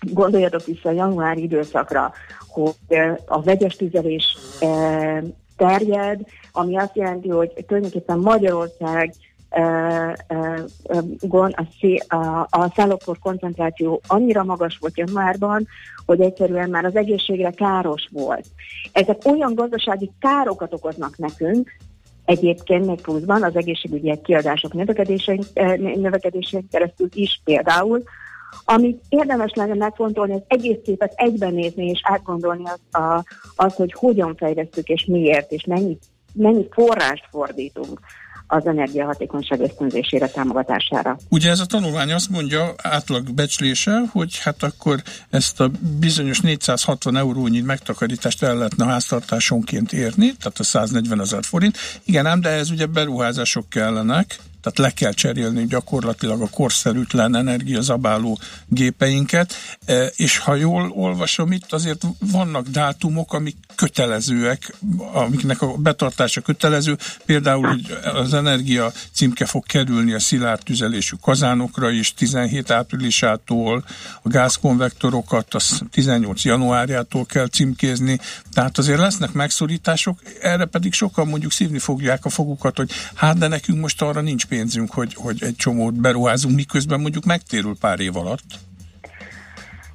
Speaker 13: gondoljatok vissza a januári időszakra, hogy uh, a vegyes tüzelés uh, terjed, ami azt jelenti, hogy tulajdonképpen Magyarország gon, a, szé- a, szállókor koncentráció annyira magas volt januárban, hogy egyszerűen már az egészségre káros volt. Ezek olyan gazdasági károkat okoznak nekünk, Egyébként még pluszban az egészségügyi kiadások növekedésén, növekedésén keresztül is például, amit érdemes lenne megfontolni, az egész képet egyben nézni és átgondolni azt, a, az hogy hogyan fejlesztük és miért, és mennyi, mennyi forrást fordítunk az energiahatékonyság ösztönzésére, támogatására.
Speaker 12: Ugye ez a tanulmány azt mondja, átlag becslése, hogy hát akkor ezt a bizonyos 460 eurónyi megtakarítást el lehetne háztartásonként érni, tehát a 140 ezer forint. Igen ám, de ez ugye beruházások kellenek, tehát le kell cserélni gyakorlatilag a korszerűtlen energiazabáló gépeinket, e, és ha jól olvasom itt, azért vannak dátumok, amik kötelezőek, amiknek a betartása kötelező, például, hogy az energia címke fog kerülni a szilárd tüzelésű kazánokra is 17 áprilisától, a gázkonvektorokat a 18 januárjától kell címkézni, tehát azért lesznek megszorítások, erre pedig sokan mondjuk szívni fogják a fogukat, hogy hát de nekünk most arra nincs pénzünk, hogy, hogy egy csomót beruházunk, miközben mondjuk megtérül pár év alatt.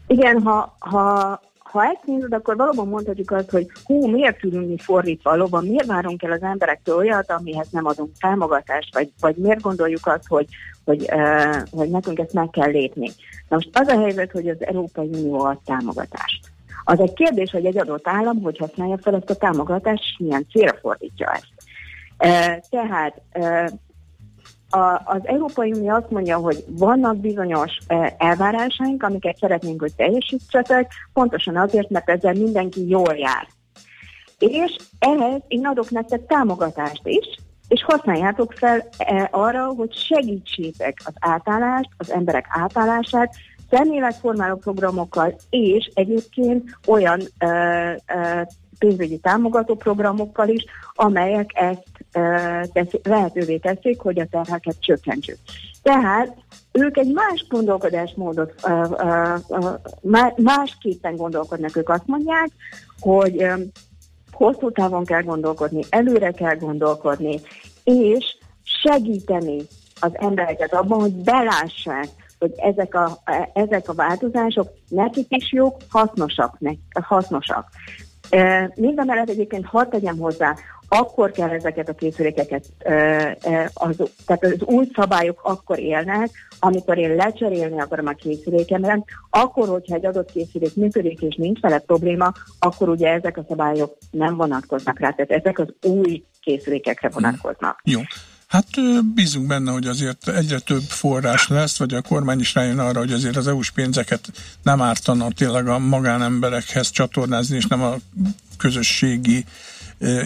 Speaker 13: Igen, ha, ha, ha ezt nézed, akkor valóban mondhatjuk azt, hogy hú, miért tudunk mi fordítva valóban, miért várunk el az emberektől olyat, amihez nem adunk támogatást, vagy, vagy miért gondoljuk azt, hogy, hogy, uh, hogy nekünk ezt meg kell lépni. Na most az a helyzet, hogy az Európai Unió ad támogatást. Az egy kérdés, hogy egy adott állam hogy használja fel ezt a támogatást, és milyen célra fordítja ezt. Uh, tehát uh, a, az Európai Unió azt mondja, hogy vannak bizonyos elvárásaink, amiket szeretnénk, hogy teljesítsetek, pontosan azért, mert ezzel mindenki jól jár. És ehhez én adok nektek támogatást is, és használjátok fel e, arra, hogy segítsétek az átállást, az emberek átállását, szemléletformáló programokkal, és egyébként olyan ö, ö, pénzügyi támogató programokkal is, amelyek ezt teszi, lehetővé teszik, hogy a terheket csökkentsük. Tehát ők egy más gondolkodásmódot, másképpen gondolkodnak, ők azt mondják, hogy hosszú távon kell gondolkodni, előre kell gondolkodni, és segíteni az embereket abban, hogy belássák, hogy ezek a, ezek a változások nekik is jók, hasznosak. Ne, hasznosak. Mind a mellett egyébként hadd tegyem hozzá, akkor kell ezeket a készülékeket, az, tehát az új szabályok akkor élnek, amikor én lecserélni akarom a készülékemet, akkor, hogyha egy adott készülék működik és nincs vele probléma, akkor ugye ezek a szabályok nem vonatkoznak rá, tehát ezek az új készülékekre vonatkoznak.
Speaker 12: Jó. Hát bízunk benne, hogy azért egyre több forrás lesz, vagy a kormány is rájön arra, hogy azért az EU-s pénzeket nem ártana tényleg a magánemberekhez csatornázni, és nem a közösségi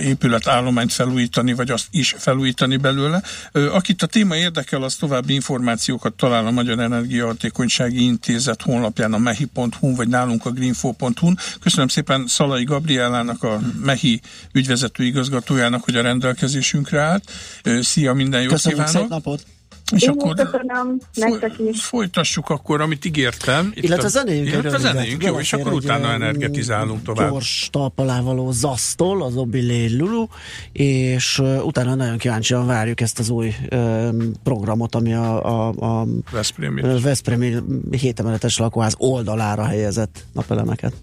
Speaker 12: épületállományt felújítani, vagy azt is felújítani belőle. Akit a téma érdekel, az további információkat talál a Magyar Energiahatékonysági Intézet honlapján a mehi.hu vagy nálunk a greenfo.hu-n. Köszönöm szépen Szalai Gabrielának, a Mehi ügyvezető igazgatójának, hogy a rendelkezésünkre állt. Szia, minden jót
Speaker 5: Köszönjük,
Speaker 12: kívánok!
Speaker 5: szép napot!
Speaker 12: És
Speaker 13: Én
Speaker 12: akkor
Speaker 13: köszönöm, nektek is.
Speaker 12: folytassuk akkor, amit ígértem. Itt
Speaker 5: Illetve a zenéjünk
Speaker 12: Illetve a
Speaker 5: egy rövidet.
Speaker 12: zenéjünk, jó, és akkor utána energetizálunk tovább.
Speaker 5: Gyors talpalávaló Zasztól, az Obilé Lulu, és uh, utána nagyon kíváncsian várjuk ezt az új uh, programot, ami a, a, a
Speaker 12: Veszprémi.
Speaker 5: Veszprémi hétemeletes lakóház oldalára helyezett napelemeket.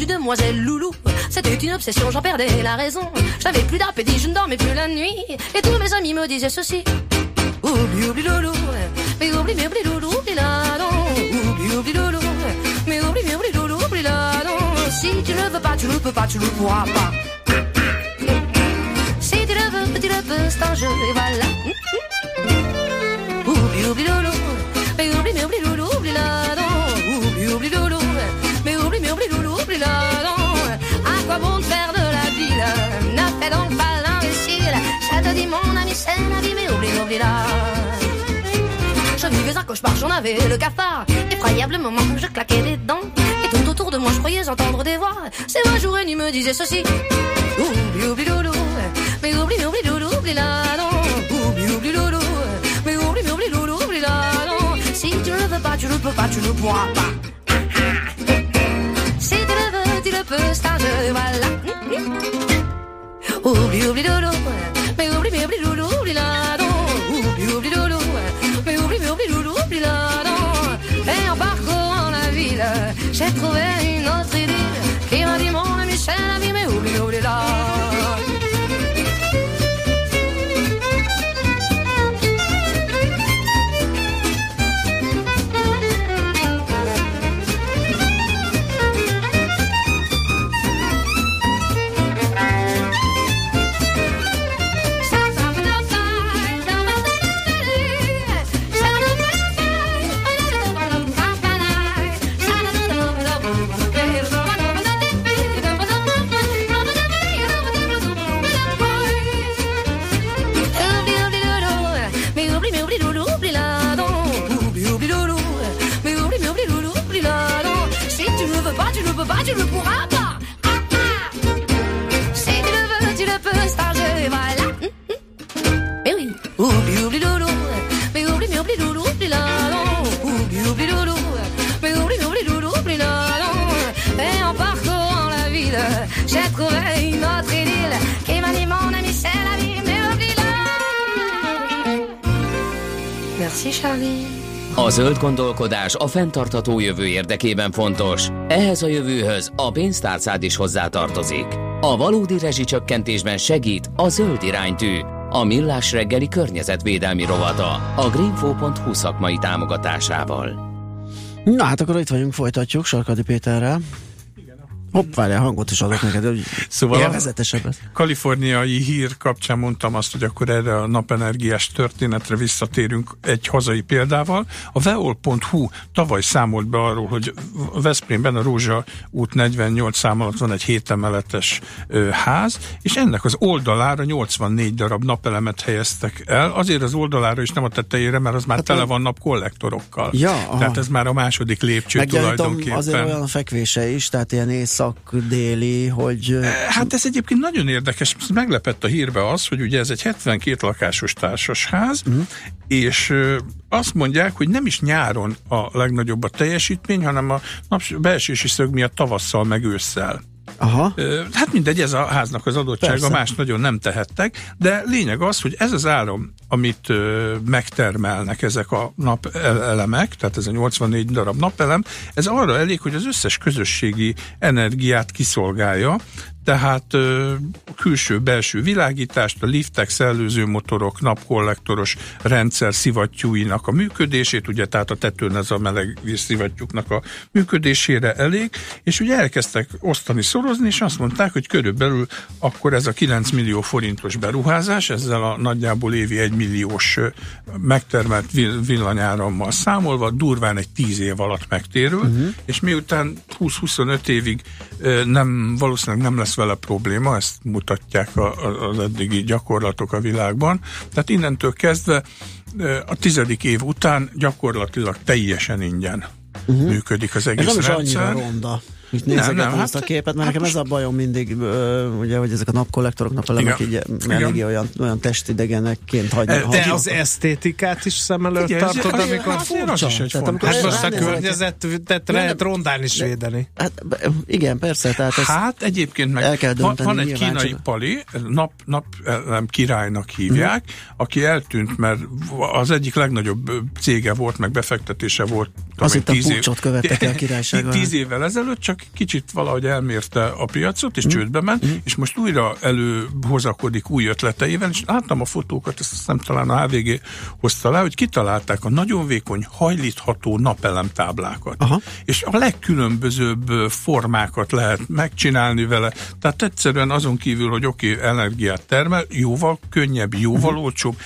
Speaker 14: Du demoiselle Loulou. C'était une obsession, j'en perdais la raison. J'avais plus d'appétit, je ne dormais plus la nuit. Et tous mes amis me disaient ceci. Oublie, oublie loulou. Mais oublie, mais oublie loulou, oublie là, non. Oublie, oublie loulou. Si tu ne veux pas, tu ne peux pas, tu ne pourras pas. Si tu le veux, tu le peux, c'est un jeu, et voilà. Oublie, oublie loulou, mais oublie, mais oublie loulou, oublie là, non. Oublie, oublie loulou, mon ami, c'est la vie, mais oublie, oublie là. Je vivais un cauchemar, j'en avais le cafard. Effroyable moment, je claquais des dents. Et tout autour de moi, je croyais entendre des voix. C'est vrai, jour et nuit me disait ceci. Oublie, oublie loulou, mais oublie, oublie loulou, oublie là, non. Oublie, oublie loulou, mais oublie, mais oublie loulou, oublie là, non. Si tu ne veux pas, tu ne peux pas, tu ne pourras pas. Si tu le veux, tu le peux, un jeu, voilà. Oublie, oublie loulou, j'ai trouvé Et en parcourant.
Speaker 1: A zöld gondolkodás a fenntartható jövő érdekében fontos. Ehhez a jövőhöz a pénztárcád is hozzátartozik. A valódi rezsicsökkentésben segít a zöld iránytű, a millás reggeli környezetvédelmi rovata, a greenfo.hu szakmai támogatásával.
Speaker 5: Na hát akkor itt vagyunk, folytatjuk Sarkadi Péterrel. Hopp, várjál, hangot is adok neked, hogy
Speaker 12: Szóval
Speaker 5: élvezetesebbet.
Speaker 12: kaliforniai hír kapcsán mondtam azt, hogy akkor erre a napenergiás történetre visszatérünk egy hazai példával. A veol.hu tavaly számolt be arról, hogy Veszprémben a Rózsa út 48 szám alatt van egy hétemeletes ház, és ennek az oldalára 84 darab napelemet helyeztek el. Azért az oldalára is nem a tetejére, mert az már hát tele van napkollektorokkal.
Speaker 5: Ja, aha.
Speaker 12: Tehát ez már a második lépcső
Speaker 5: Meggyanítom,
Speaker 12: tulajdonképpen.
Speaker 5: azért olyan fekvése is, tehát ilyen észak-déli, hogy... ö,
Speaker 12: Hát ez egyébként nagyon érdekes, meglepett a hírbe az, hogy ugye ez egy 72 lakásos társasház, uh-huh. és azt mondják, hogy nem is nyáron a legnagyobb a teljesítmény, hanem a naps- beesési szög miatt tavasszal meg ősszel.
Speaker 5: Aha.
Speaker 12: Hát mindegy, ez a háznak az adottsága,
Speaker 5: Persze.
Speaker 12: más nagyon nem tehettek, de lényeg az, hogy ez az áram, amit megtermelnek ezek a napelemek, tehát ez a 84 darab napelem, ez arra elég, hogy az összes közösségi energiát kiszolgálja, tehát külső-belső világítást, a liftek, szellőzőmotorok, napkollektoros rendszer szivattyúinak a működését, ugye tehát a tetőn ez a meleg víz szivattyúknak a működésére elég, és ugye elkezdtek osztani, szorozni, és azt mondták, hogy körülbelül akkor ez a 9 millió forintos beruházás, ezzel a nagyjából évi 1 milliós megtermelt vill- villanyárammal számolva, durván egy 10 év alatt megtérül, uh-huh. és miután 20-25 évig nem, valószínűleg nem lesz vele probléma, ezt mutatják a, a, az eddigi gyakorlatok a világban. Tehát innentől kezdve a tizedik év után gyakorlatilag teljesen ingyen uh-huh. működik az
Speaker 5: Ez
Speaker 12: egész
Speaker 5: nem is
Speaker 12: rendszer.
Speaker 5: annyira ronda. Itt
Speaker 12: Nem,
Speaker 5: nézegetem
Speaker 12: nem,
Speaker 5: ezt a
Speaker 12: hát-
Speaker 5: képet, mert
Speaker 12: hát
Speaker 5: nekem ez a bajom mindig, ugye, hogy ezek a napkollektorok, napelemek
Speaker 12: Igen.
Speaker 5: így
Speaker 12: Igen.
Speaker 5: eléggé olyan, olyan testidegenekként hagynak.
Speaker 4: De az esztétikát is szem előtt
Speaker 12: ez-
Speaker 4: tartod,
Speaker 12: azért-
Speaker 4: amikor
Speaker 12: azért az is egy
Speaker 5: Tehát
Speaker 12: fontos.
Speaker 5: amikor
Speaker 4: Hát most a környezetet lehet rondán is védeni.
Speaker 5: Hát igen, persze, tehát ez...
Speaker 12: Hát egyébként meg
Speaker 5: El kell
Speaker 12: van,
Speaker 5: dönteni
Speaker 12: van egy kínai
Speaker 5: csak-
Speaker 12: pali, nap, nap nem, királynak hívják, aki eltűnt, mert az egyik legnagyobb cége volt, meg befektetése volt
Speaker 5: Azt hittem, puccsot követtek el királysággal.
Speaker 12: Tíz évvel ezelőtt csak kicsit valahogy elmérte a piacot, és
Speaker 5: Mhm.
Speaker 12: csődbe ment, és most újra előhozakodik új ötleteivel, és láttam a fotókat, ezt hiszem talán a HVG hozta le, hogy kitalálták a nagyon vékony, hajlítható napelemtáblákat.
Speaker 5: Aha.
Speaker 12: És a legkülönbözőbb formákat lehet megcsinálni vele. Tehát egyszerűen azon kívül, hogy oké, okay, energiát termel, jóval könnyebb, jóval
Speaker 5: Mhm.
Speaker 12: olcsóbb,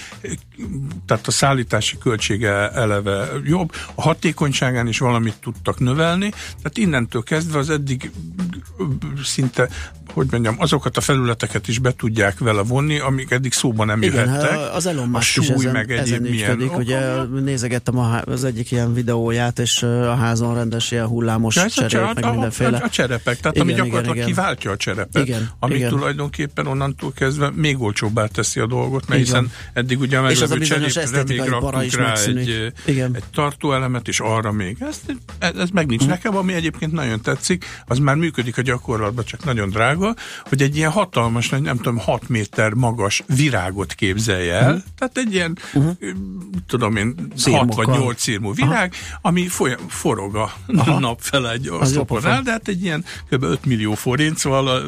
Speaker 12: tehát a szállítási költsége eleve jobb, a hatékonyságán is valamit tudtak növelni, tehát innentől kezdve az eddig szinte, hogy mondjam, azokat a felületeket is be tudják vele vonni, amik eddig szóba nem
Speaker 5: Igen,
Speaker 12: jöhettek.
Speaker 5: az Elon Musk is ezen,
Speaker 12: meg
Speaker 5: ezen
Speaker 12: milyen
Speaker 5: ügyködik, ugye nézegettem a, az egyik ilyen videóját, és a házon rendes ilyen hullámos
Speaker 12: Ja, ez a,
Speaker 5: meg
Speaker 12: a,
Speaker 5: mindenféle.
Speaker 12: a, a cserepek, tehát
Speaker 5: Igen,
Speaker 12: ami gyakorlatilag
Speaker 5: igen.
Speaker 12: kiváltja a cserepet,
Speaker 5: Igen,
Speaker 12: ami
Speaker 5: igen.
Speaker 12: tulajdonképpen onnantól kezdve még olcsóbbá teszi a dolgot, mert hiszen eddig ugye a
Speaker 5: És az a
Speaker 12: cserépre még
Speaker 5: is
Speaker 12: rá egy,
Speaker 5: Igen.
Speaker 12: egy tartóelemet, és arra még. Ez, ez, ez meg nincs
Speaker 5: Hm.
Speaker 12: nekem, ami egyébként nagyon tetszik, az már működik a gyakorlatban, csak nagyon drága, hogy egy ilyen hatalmas, nem tudom, 6 méter magas virágot képzelj el,
Speaker 5: Hm.
Speaker 12: tehát egy ilyen, tudom én, 6
Speaker 5: Szirmokkal.
Speaker 12: vagy 8 szírmú virág, ami folyam, forog a
Speaker 5: Aha.
Speaker 12: nap fele egy oszloponál, de hát egy ilyen kb. 5 millió forint, szóval a,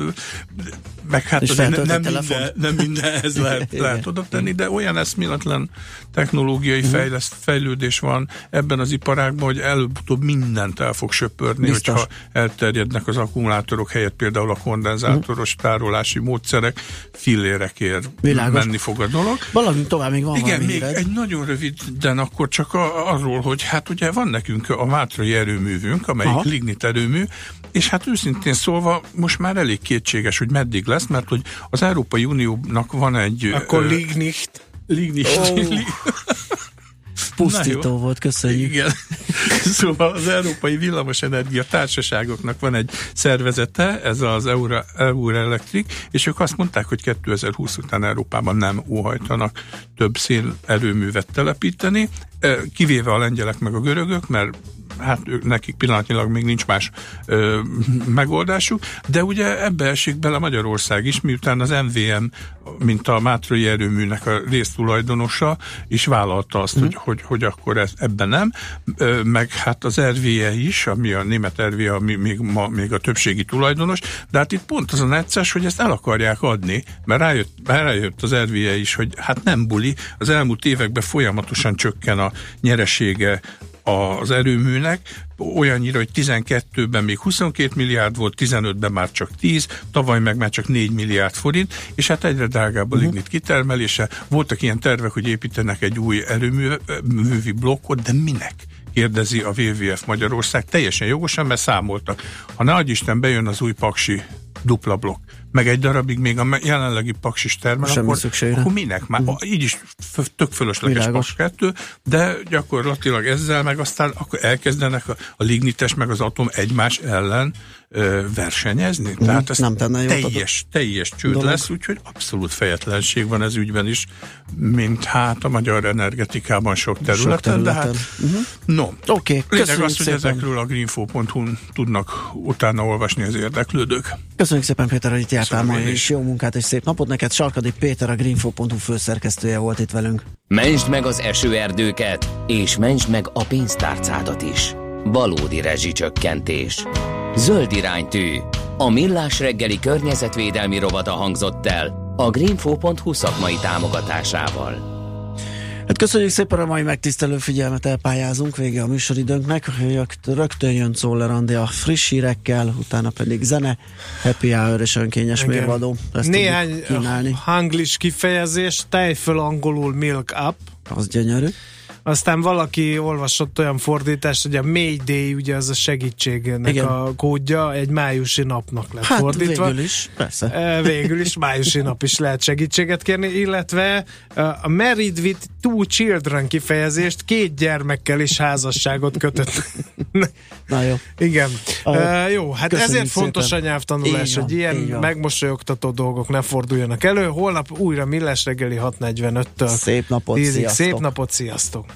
Speaker 12: meg hát
Speaker 5: És
Speaker 12: azért ne-
Speaker 5: feltöltött
Speaker 12: nem, minden, nem mindenhez lehet, lehet oda tenni, de olyan eszméletlen technológiai
Speaker 5: Mhm.
Speaker 12: fejleszt, fejlődés van ebben az iparágban, hogy előbb-utóbb mindent el fog söpörni,
Speaker 5: Biztos.
Speaker 12: hogyha elterjednek az akkumulátorok helyett például a kondenzátoros tárolási módszerek, fillérekért
Speaker 5: Világos.
Speaker 12: menni fog a dolog.
Speaker 5: Valami tovább még van
Speaker 12: Igen, még
Speaker 5: híred.
Speaker 12: egy nagyon röviden akkor csak a, arról, hogy hát ugye van nekünk a Mátrai erőművünk, amelyik
Speaker 5: Aha.
Speaker 12: Lignit erőmű, és hát őszintén szólva most már elég kétséges, hogy meddig lesz, mert hogy az Európai Uniónak van egy...
Speaker 4: Akkor
Speaker 12: ö,
Speaker 4: Lignit.
Speaker 12: Lignit.
Speaker 5: Ó.
Speaker 12: Li-
Speaker 5: Pusztító volt, köszönjük.
Speaker 12: Igen. Szóval az Európai Villamosenergia Társaságoknak van egy szervezete, ez az Eura, Eura Electric, és ők azt mondták, hogy 2020 után Európában nem óhajtanak több szélerőművet telepíteni, eh, kivéve a lengyelek meg a görögök, mert hát ők, nekik pillanatnyilag még nincs más ö, megoldásuk, de ugye ebbe esik bele Magyarország is, miután az MVM, mint a Mátrai erőműnek a résztulajdonosa, is vállalta azt, hogy, hogy, hogy akkor ez, ebben nem, ö, meg hát az RVE is, ami a német RVE, ami még, ma, még a többségi tulajdonos, de hát itt pont az a necces, hogy ezt el akarják adni, mert rájött, rájött az RVE is, hogy hát nem buli, az elmúlt években folyamatosan csökken a nyeresége az erőműnek, olyannyira, hogy 12-ben még 22 milliárd volt, 15-ben már csak 10, tavaly meg már csak 4 milliárd forint, és hát egyre drágább a lignit kitermelése. Voltak ilyen tervek, hogy építenek egy új erőművi blokkot, de minek? kérdezi a WWF Magyarország, teljesen jogosan, mert számoltak. Ha adj Isten, bejön az új paksi dupla blokk, meg egy darabig még a jelenlegi paksis termel,
Speaker 5: Semmi
Speaker 12: akkor,
Speaker 5: szükség rá.
Speaker 12: akkor minek már? Így is tök fölösleges
Speaker 5: Világos.
Speaker 12: paks kettő, de gyakorlatilag ezzel meg aztán akkor elkezdenek a, a lignites meg az atom egymás ellen ö, versenyezni. Tehát ez
Speaker 5: nem tenne jót a
Speaker 12: teljes, teljes csőd
Speaker 5: dolog.
Speaker 12: lesz, úgyhogy abszolút fejetlenség van ez ügyben is, mint hát a magyar energetikában sok területen, de hát
Speaker 5: területen. Mhm.
Speaker 12: no.
Speaker 5: Oké, okay,
Speaker 12: Lényeg az, hogy ezekről a greenfo.hu-n tudnak utána olvasni az érdeklődők.
Speaker 5: Köszönjük szépen Péter, hogy itt jártál ma, és jó munkát és szép napot neked. Sarkadi Péter, a Greenfo.hu főszerkesztője volt itt velünk.
Speaker 1: Mentsd meg az esőerdőket, és mentsd meg a pénztárcádat is. Valódi rezsicsökkentés. Zöld iránytű. A millás reggeli környezetvédelmi rovata hangzott el a greenfo.hu szakmai támogatásával.
Speaker 5: Hát köszönjük szépen a mai megtisztelő figyelmet, elpályázunk, vége a műsoridőnknek. Rögt- Rögtön jön Czoller Andi a friss hírekkel, utána pedig zene, happy hour és önkényes
Speaker 4: Igen.
Speaker 5: mérvadó. Ezt
Speaker 4: Néhány hanglis kifejezés, tejföl angolul milk up,
Speaker 5: Az gyönyörű.
Speaker 4: Aztán valaki olvasott olyan fordítást, hogy a Mayday, ugye az a segítségnek
Speaker 5: Igen.
Speaker 4: a kódja, egy májusi napnak lett
Speaker 5: Hát
Speaker 4: fordítva.
Speaker 5: végül is, persze.
Speaker 4: Végül is májusi nap is lehet segítséget kérni, illetve a married with two children kifejezést két gyermekkel is házasságot kötött.
Speaker 5: Na jó.
Speaker 4: Igen. E, jó, hát
Speaker 5: köszönjük
Speaker 4: ezért fontos
Speaker 5: szépen.
Speaker 4: a nyelvtanulás,
Speaker 5: van,
Speaker 4: hogy ilyen megmosolyogtató dolgok ne forduljanak elő. Holnap újra Millás reggeli 6.45-től.
Speaker 5: Szép napot,
Speaker 4: 10-ig.
Speaker 5: sziasztok.
Speaker 4: Szép napot, sziasztok!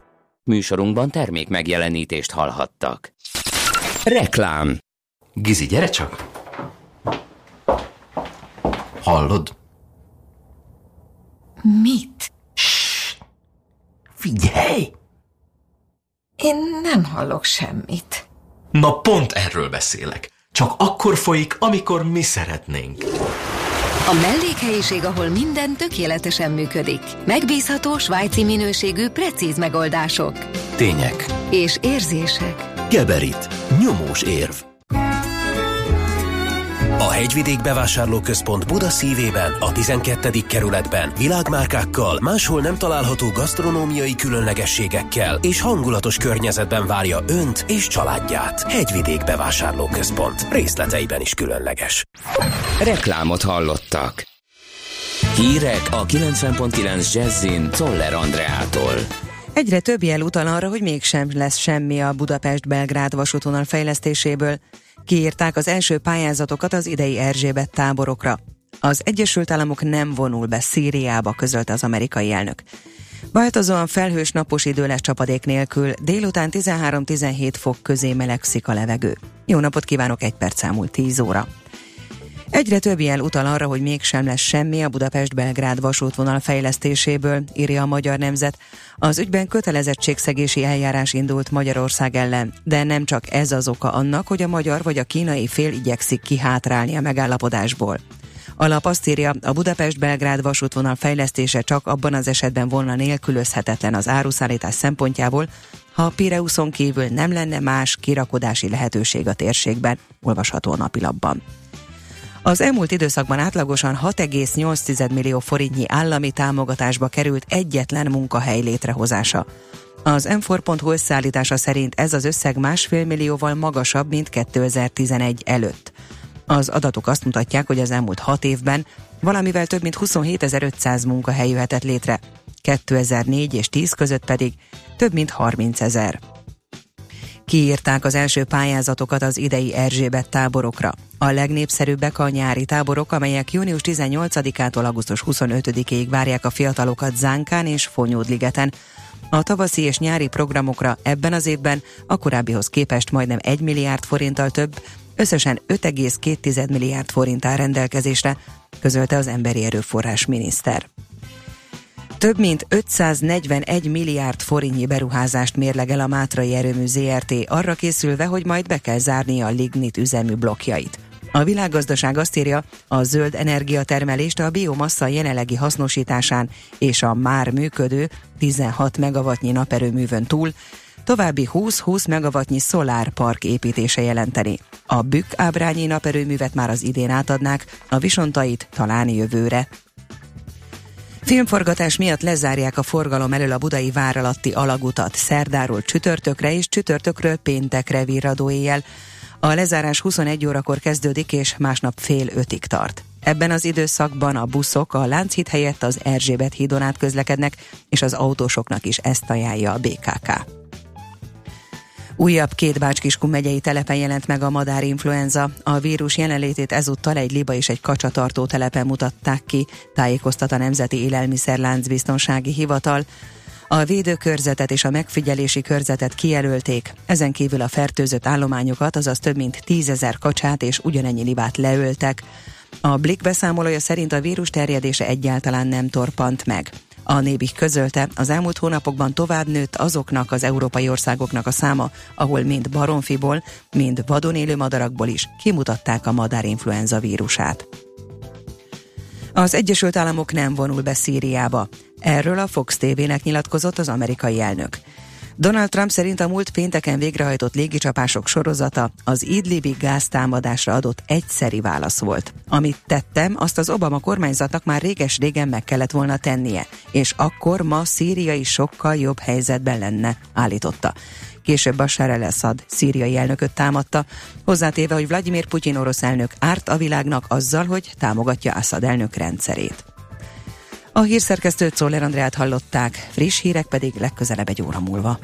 Speaker 1: Műsorunkban termék megjelenítést hallhattak. Reklám.
Speaker 15: Gizi, gyere csak! Hallod?
Speaker 16: Mit?
Speaker 15: Figyelj!
Speaker 16: Én nem hallok semmit.
Speaker 15: Na pont erről beszélek. Csak akkor folyik, amikor mi szeretnénk.
Speaker 3: A mellékhelyiség, ahol minden tökéletesen működik. Megbízható svájci minőségű, precíz megoldások.
Speaker 15: Tények.
Speaker 3: És érzések.
Speaker 15: Geberit. Nyomós érv. A Hegyvidék Bevásárlóközpont Buda szívében, a 12. kerületben világmárkákkal, máshol nem található gasztronómiai különlegességekkel és hangulatos környezetben várja Önt és családját. Hegyvidék Bevásárlóközpont. Részleteiben is különleges.
Speaker 1: Reklámot hallottak. Hírek a 90.9 Jazzin Toller Andreától.
Speaker 11: Egyre több jel utal arra, hogy mégsem lesz semmi a Budapest-Belgrád vasútvonal fejlesztéséből. Kiírták az első pályázatokat az idei Erzsébet táborokra. Az Egyesült Államok nem vonul be Szíriába, közölte az amerikai elnök. Változóan felhős napos idő lesz csapadék nélkül, délután 13-17 fok közé melegszik a levegő. Jó napot kívánok, egy perc elmúlt 10 óra. Egyre több jel utal arra, hogy mégsem lesz semmi a Budapest-Belgrád vasútvonal fejlesztéséből, írja a Magyar Nemzet. Az ügyben kötelezettségszegési eljárás indult Magyarország ellen, de nem csak ez az oka annak, hogy a magyar vagy a kínai fél igyekszik kihátrálni a megállapodásból. A lap azt írja, a Budapest-Belgrád vasútvonal fejlesztése csak abban az esetben volna nélkülözhetetlen az áruszállítás szempontjából, ha a Pireuszon kívül nem lenne más kirakodási lehetőség a térségben, olvasható a napilapban. Az elmúlt időszakban átlagosan 6,8 millió forintnyi állami támogatásba került egyetlen munkahely létrehozása. Az m összeállítása szerint ez az összeg másfél millióval magasabb, mint 2011 előtt. Az adatok azt mutatják, hogy az elmúlt hat évben valamivel több mint 27.500 munkahely jöhetett létre, 2004 és 10 között pedig több mint 30 ezer. Kiírták az első pályázatokat az idei Erzsébet táborokra. A legnépszerűbbek a nyári táborok, amelyek június 18-ától augusztus 25-ig várják a fiatalokat Zánkán és Fonyódligeten. A tavaszi és nyári programokra ebben az évben a korábbihoz képest majdnem 1 milliárd forinttal több, összesen 5,2 milliárd forint áll rendelkezésre, közölte az emberi erőforrás miniszter. Több mint 541 milliárd forintnyi beruházást mérlegel a Mátrai Erőmű ZRT arra készülve, hogy majd be kell zárni a lignit üzemű blokkjait. A világgazdaság azt írja, a zöld energiatermelést a biomassa jelenlegi hasznosításán és a már működő 16 megawattnyi naperőművön túl további 20-20 megawattnyi szolárpark építése jelenteni. A Bükk ábrányi naperőművet már az idén átadnák, a visontait talán jövőre. Filmforgatás miatt lezárják a forgalom elől a budai vár alatti alagutat szerdáról csütörtökre és csütörtökről péntekre virradó éjjel. A lezárás 21 órakor kezdődik és másnap fél ötig tart. Ebben az időszakban a buszok a Lánchíd helyett az Erzsébet hídon át közlekednek, és az autósoknak is ezt ajánlja a BKK. Újabb két Bács-Kiskun megyei telepen jelent meg a madárinfluenza. A vírus jelenlétét ezúttal egy liba és egy kacsatartó telepen mutatták ki, tájékoztat a Nemzeti Élelmiszerlánc Biztonsági Hivatal. A védőkörzetet és a megfigyelési körzetet kijelölték, ezen kívül a fertőzött állományokat, azaz több mint tízezer kacsát és ugyanennyi libát leöltek. A Blik beszámolója szerint a vírus terjedése egyáltalán nem torpant meg. A Nébik közölte, az elmúlt hónapokban tovább nőtt azoknak az európai országoknak a száma, ahol mind baromfiból, mind vadon élő madarakból is kimutatták a madárinfluenza vírusát. Az Egyesült Államok nem vonul be Szíriába. Erről a Fox TV-nek nyilatkozott az amerikai elnök. Donald Trump szerint a múlt pénteken végrehajtott légicsapások sorozata az Idlibi gáztámadásra adott egyszeri válasz volt. Amit tettem, azt az Obama kormányzatnak már réges-régen meg kellett volna tennie, és akkor ma Szíria is sokkal jobb helyzetben lenne, állította. később Bashar el-Assad szíriai elnököt támadta, hozzátéve, hogy Vladimir Putyin orosz elnök árt a világnak azzal, hogy támogatja Assad elnök rendszerét. A hírszerkesztőt Szoller Andrát hallották, friss hírek pedig legközelebb egy óra múlva.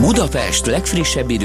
Speaker 1: Budapest legfrissebb idő